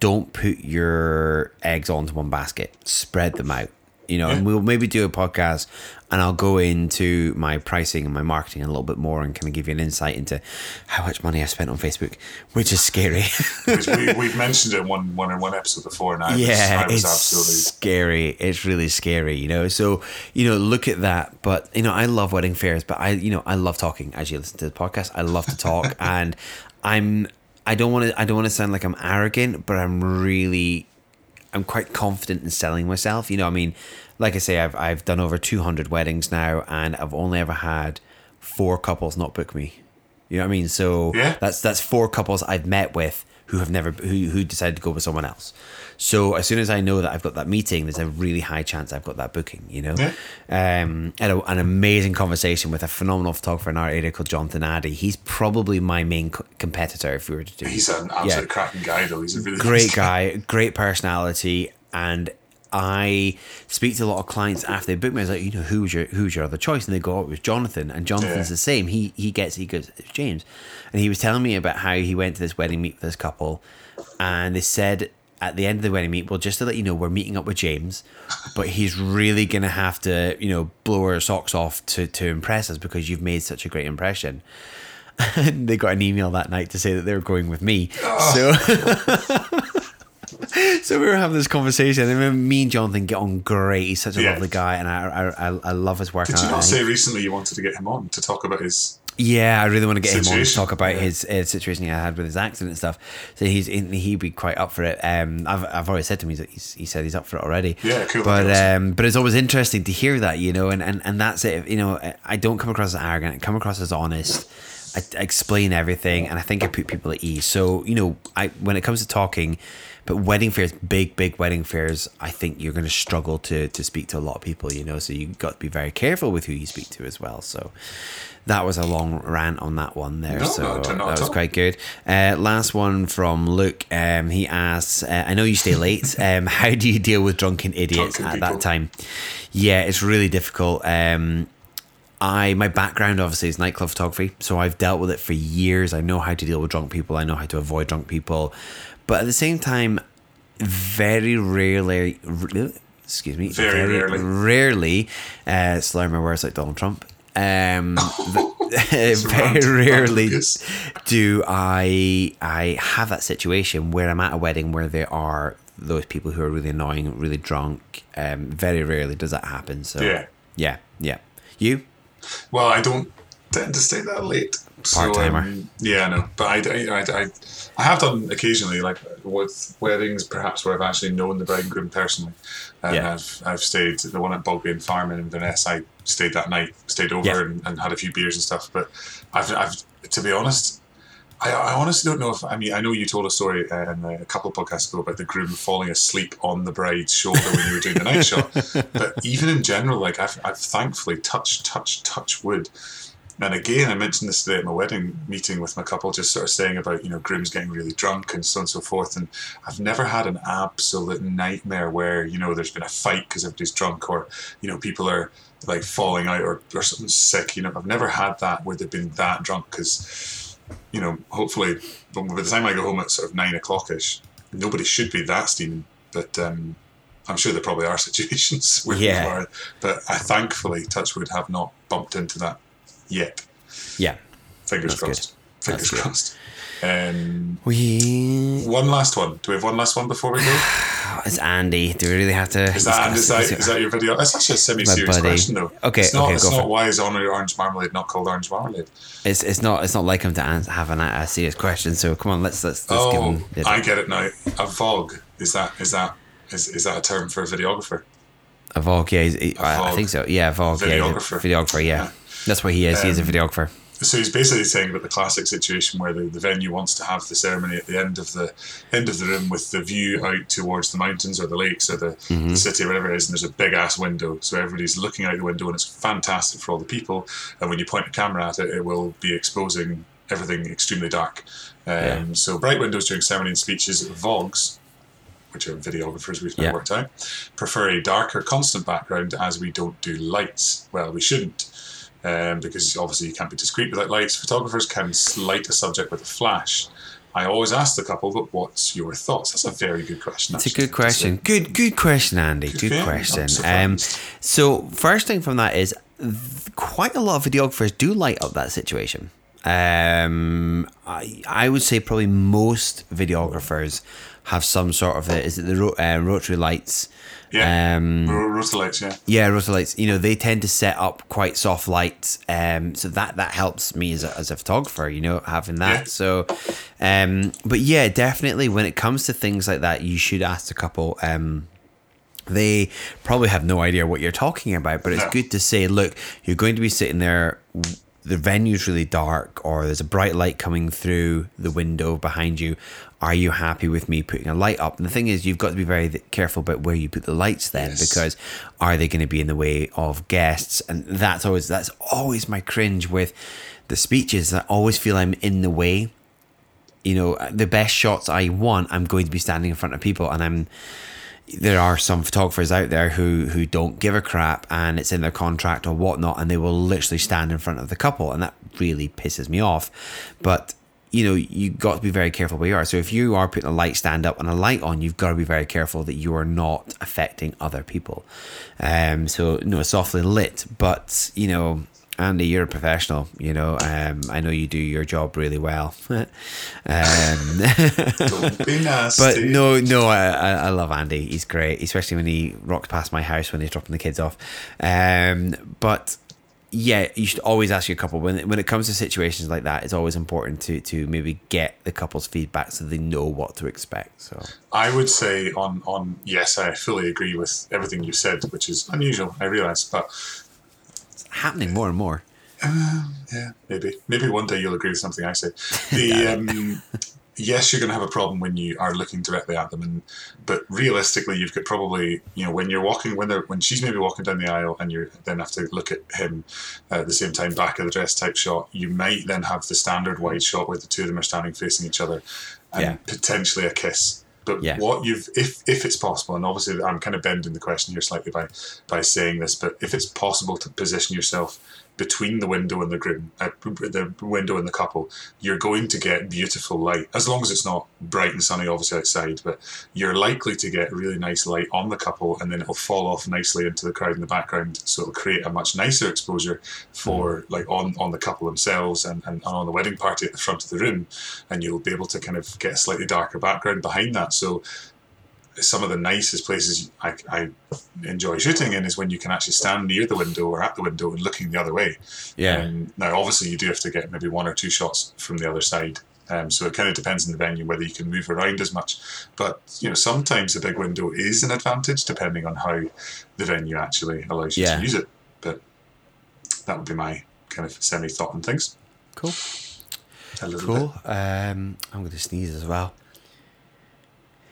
don't put your eggs onto one basket. Spread them out. You know, and we'll maybe do a podcast, and I'll go into my pricing and my marketing a little bit more, and kind of give you an insight into how much money I spent on Facebook, which is scary. We, we've mentioned it one one in one episode before, and I was, yeah, I was it's absolutely scary. It's really scary, you know. So you know, look at that. But you know, I love wedding fairs, but I, you know, I love talking. As you listen to the podcast, I love to talk, and I'm. I don't want to. I don't want to sound like I'm arrogant, but I'm really. I'm quite confident in selling myself. You know, I mean, like I say, I've I've done over 200 weddings now, and I've only ever had four couples not book me. You know what I mean? So Yeah. that's that's four couples I've met with who have never who who decided to go with someone else. So as soon as I know that I've got that meeting, there's a really high chance I've got that booking. You know, um, I had a, an amazing conversation with a phenomenal photographer in our area called Jonathan Addy. He's probably my main co- competitor if we were to do. he's an absolute cracking guy, though. He's a really great nice guy, great personality, and I speak to a lot of clients after they book me. I was like, you know, who's your who's your other choice? And they go, oh, it was Jonathan, and Jonathan's Yeah. the same. He he gets he goes it's James, and he was telling me about how he went to this wedding meet with this couple, and they said at the end of the wedding meet, well, just to let you know, we're meeting up with James, but he's really gonna have to, you know, blow our socks off to to impress us because you've made such a great impression. And they got an email that night to say that they were going with me. Ah. So so we were having this conversation, and me and Jonathan get on great. He's such a Yeah. lovely guy, and I I, I, love his work. Did you I not say recently you wanted to get him on to talk about his? yeah, I really want to get him on to talk about yeah. his uh, situation he had with his accident and stuff. So he's he'd be quite up for it. Um, I've I've already said to him he's, he's he said he's up for it already. Yeah, cool, But um, but it's always interesting to hear that you know, and and and that's it. You know, I don't come across as arrogant. I come across as honest. I, I explain everything, and I think I put people at ease. So you know, I when it comes to talking, but wedding fairs, big big wedding fairs, I think you're going to struggle to to speak to a lot of people. You know, so you got to be very careful with who you speak to as well. So that was a long rant on that one there. No, so no, that was all. quite good. Uh, last one from Luke. Um, he asks, uh, "I know you stay late. um, how do you deal with drunken idiots Drunken at people. that time?" Yeah, it's really difficult. Um, I my background obviously is nightclub photography, so I've dealt with it for years. I know how to deal with drunk people. I know how to avoid drunk people, but at the same time, very rarely. r- Excuse me. Very rarely. Rarely, uh, slur my words like Donald Trump. Um, very rarely do I I have that situation where I'm at a wedding where there are those people who are really annoying, really drunk. Um, very rarely does that happen. So Yeah. yeah, yeah. You? Well, I don't tend to stay that late. So, Part-timer. um, yeah, I know. But I, I, I, I have done occasionally, like with weddings, perhaps where I've actually known the bride and groom personally. And Yeah. I've, I've stayed, the one at Bogbain Farm in Inverness, I stayed that night, stayed over Yeah. and, and had a few beers and stuff. But I've, I've to be honest, I, I honestly don't know if I mean I know you told a story uh, in a couple of podcasts ago about the groom falling asleep on the bride's shoulder when you were doing the night shot. But even in general, like I've, I've thankfully touched, touch touch wood. And again, I mentioned this today at my wedding meeting with my couple, just sort of saying about you know grooms getting really drunk and so on and so forth. And I've never had an absolute nightmare where you know there's been a fight because everybody's drunk or you know people are like falling out or, or something's sick. You know, I've never had that where they've been that drunk because you know, hopefully, by the time I go home at sort of nine o'clock ish, nobody should be that steaming. But um, I'm sure there probably are situations where Yeah. are. But I thankfully, Touchwood, have not bumped into that yet. Yeah. Fingers That's good. crossed. Fingers That's good. Um, We. one last one. Do we have one last one before we go? It's Andy. Do we really have to? Is that, is that, that your video? It's actually a semi-serious question, though. Okay, it's not, okay, it's go not why is Honor Orange Marmalade not called Orange Marmalade? It's it's not it's not like him to ans- have an, a serious question. So come on, let's let's, let's give Oh, him. I get it now. A VOG is that is that is, is that a term for a videographer? A Vogue, yeah, I, I think so. Yeah, Vogue, yeah, he's a Videographer. videographer, yeah. That's what he is. he is a Um, videographer. So he's basically saying about the classic situation where the, the venue wants to have the ceremony at the end of the end of the room with the view out towards the mountains or the lakes or the, Mm-hmm. the city or whatever it is, and there's a big ass window. So everybody's looking out the window and it's fantastic for all the people. And when you point a camera at it, it will be exposing everything extremely dark. Um, Yeah. So bright windows during ceremony and speeches, vogs which are videographers we've Yeah. worked out, prefer a darker constant background as we don't do lights. Well, we shouldn't. Um, because obviously you can't be discreet without lights. Photographers can light a subject with a flash. I always ask the couple, but what's your thoughts? That's a very good question. It's a good question. Good, good question, Andy. Good, I'm question. Um, so first thing from that is quite a lot of videographers do light up that situation. Um, I I would say probably most videographers have some sort of a, is it the ro- uh, rotary lights? Yeah. Um, yeah. yeah, lights. You know, they tend to set up quite soft lights, um, so that that helps me as a, as a photographer. You know, having that. Yeah. So, um, but yeah, definitely when it comes to things like that, you should ask a couple. Um, they probably have no idea what you're talking about, but it's No. good to say, look, you're going to be sitting there. The venue's really dark, or there's a bright light coming through the window behind you. Are you happy with me putting a light up? And the thing is, you've got to be very careful about where you put the lights then, Yes. because are they going to be in the way of guests? And that's always that's always my cringe with the speeches. I always feel I'm in the way you know the best shots I want, I'm going to be standing in front of people, and I'm. There are some photographers out there who who don't give a crap, and it's in their contract or whatnot, and they will literally stand in front of the couple, and that really pisses me off. But you know, you got to be very careful where you are. So if you are putting a light stand up and a light on, you've got to be very careful that you are not affecting other people. Um, so you no, softly lit, but you know, Andy, you're a professional. You know, um, I know you do your job really well. um, Don't be nasty. but no, no, I, I love Andy. He's great, especially when he rocks past my house when he's dropping the kids off. Um, but yeah, you should always ask your couple when when it comes to situations like that. It's always important to to maybe get the couple's feedback so they know what to expect. So I would say on on yes, I fully agree with everything you said, which is unusual. I realise, but happening more and more. yeah, maybe maybe one day you'll agree with something I say. The um, yes, you're going to have a problem when you are looking directly at them, and but realistically, you've got probably you know when you're walking when they're when she's maybe walking down the aisle, and you then have to look at him uh, at the same time back of the dress type shot. You might then have the standard wide shot where the two of them are standing facing each other, and Yeah. potentially a kiss. But Yeah. what you've, if if it's possible, and obviously I'm kind of bending the question here slightly by by saying this, but if it's possible to position yourself between the window and the groom, uh, the window and the couple, you're going to get beautiful light as long as it's not bright and sunny, obviously outside. But you're likely to get really nice light on the couple, and then it'll fall off nicely into the crowd in the background, so it'll create a much nicer exposure for like on on the couple themselves and, and, and on the wedding party at the front of the room, and you'll be able to kind of get a slightly darker background behind that. So some of the nicest places I, I enjoy shooting in is when you can actually stand near the window or at the window and looking the other way. Yeah. Um, now, obviously, you do have to get maybe one or two shots from the other side. Um, so it kind of depends on the venue whether you can move around as much. But you know, sometimes a big window is an advantage depending on how the venue actually allows you Yeah. to use it. But that would be my kind of semi thought on things. Cool. A little Cool. Um, I'm going to sneeze as well.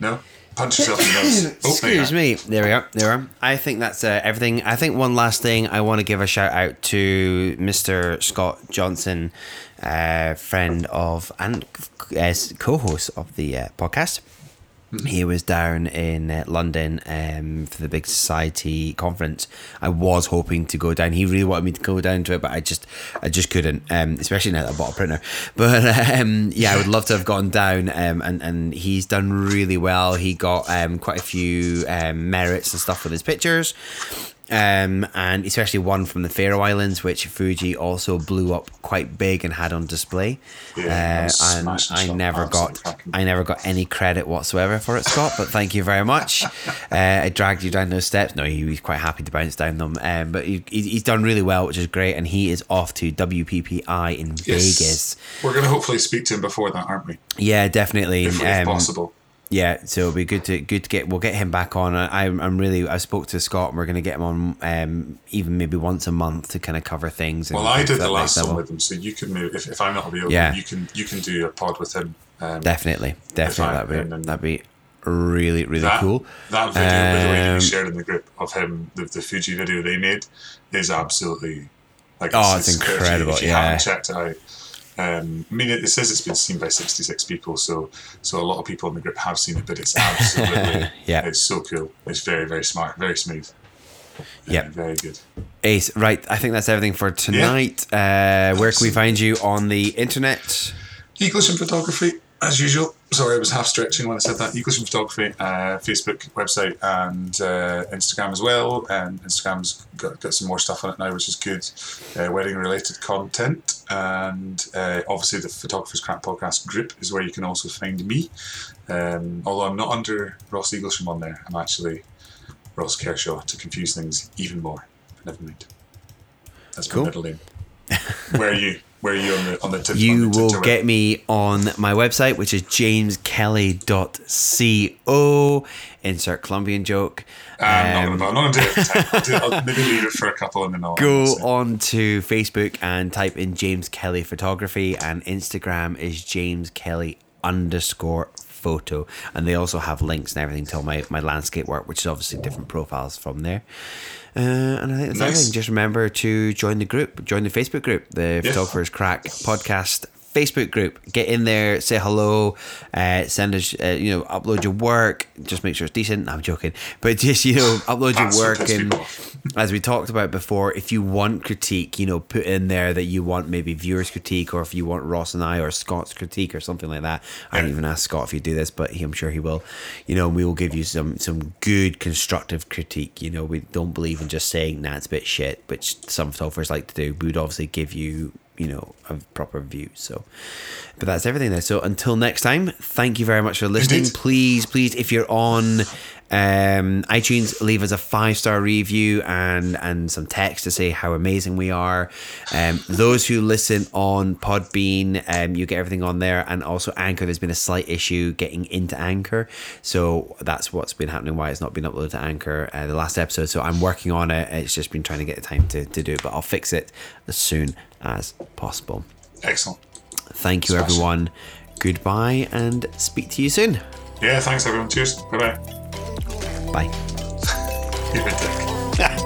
No, punch yourself in the nose. Oh, Excuse me. There we are. There we are. I think that's uh, everything. I think one last thing I want to give a shout out to Mr. Scott Johnson, uh, friend of and uh, co-host of the uh, He was down in uh, London um, for the big society conference. I was hoping to go down. He really wanted me to go down to it, but I just, I just couldn't. Um, especially now that I bought a printer. But um, yeah, I would love to have gone down. Um, and and he's done really well. He got um, quite a few um, merits and stuff with his pictures. Um, and especially one from the Faroe Islands, which Fuji also blew up quite big and had on display. Yeah, uh, and I never got. I never got any credit whatsoever for it, Scott. But thank you very much. Uh, I dragged you down those steps. No, he was quite happy to bounce down them. Um, but he, he- he's done really well, which is great. And he is off to WPPI in Yes. Vegas. We're going to hopefully speak to him before that, aren't we? Yeah, definitely. Um, possible. Yeah, so it'll be good to good to get. We'll get him back on. I, I'm I'm really. I spoke to Scott. and We're going to get him on, um, even maybe once a month to kind of cover things. and Well, I did the last one with him, so you can move. If, if I'm not available, Yeah. you can you can do a pod with him. Um, Definitely, definitely. That'd be that'd be really really that, cool. That video, by the way, that Um, you shared in the group of him, the, the Fuji video they made, is absolutely like Oh, it's you- incredible, If you, yeah. haven't checked it out, Um, I mean, it, says it's been seen by 66 people, so so a lot of people in the group have seen it, but it's absolutely, Yeah. it's so cool. It's very, very smart, very smooth. Yep. Uh, very good. Ace, right. I think that's everything for tonight. Uh, where can we find you on the internet? Eagleson Photography, as usual. Sorry, I was half stretching when I said that. Eagleson Photography, uh, Facebook, website, and uh, Instagram as well. And Instagram's got, got some more stuff on it now, which is good. Uh, wedding related content. And uh, obviously, the Photographer's Crap podcast group is where you can also find me. Um, although I'm not under Ross Eagleson on there, I'm actually Ross Kershaw to confuse things even more. Never mind. That's Cool. my middle name. Where are you? Where are you on the on the tip? You on the will get me on my website, which is jameskelly.co. Insert Colombian joke. I'm Um, not going to do it. I'll, maybe leave it for a couple and then I'll Go on to Facebook and type in James Kelly Photography, and Instagram is James Kelly underscore photo. And they also have links and everything to all my, my landscape work, which is obviously different profiles from there. Uh, and I think that's Nice. everything. Just remember to join the group, join the Facebook group, the Yeah. Photographers Craic podcast Facebook group. Get in there, say hello, uh, send us, uh, you know, upload your work. Just make sure it's decent. I'm joking, but just you know, upload your work and as we talked about before, if you want critique, you know, put in there that you want maybe viewers' critique, or if you want Ross and I or Scott's critique or something like that. I didn't even ask Scott if you do this, but he, I'm sure he will. You know, we will give you some some good constructive critique. You know, we don't believe in just saying that's a bit shit, which some photographers like to do. We would obviously give you you know a proper view. So, but that's everything there. So until next time, thank you very much for listening. Indeed. Please, please, if you're on um, iTunes, leave us a five star review and and some text to say how amazing we are. Um, those who listen on Podbean, um, you get everything on there, and also Anchor. There's been a slight issue getting into Anchor, so that's what's been happening. Why it's not been uploaded to Anchor uh, the last episode. So I'm working on it. It's just been trying to get the time to, to do it, but I'll fix it soon as possible. Excellent. Thank you, everyone. Goodbye, and speak to you soon. Yeah, thanks everyone. Cheers. Bye bye. Bye. You're a dick.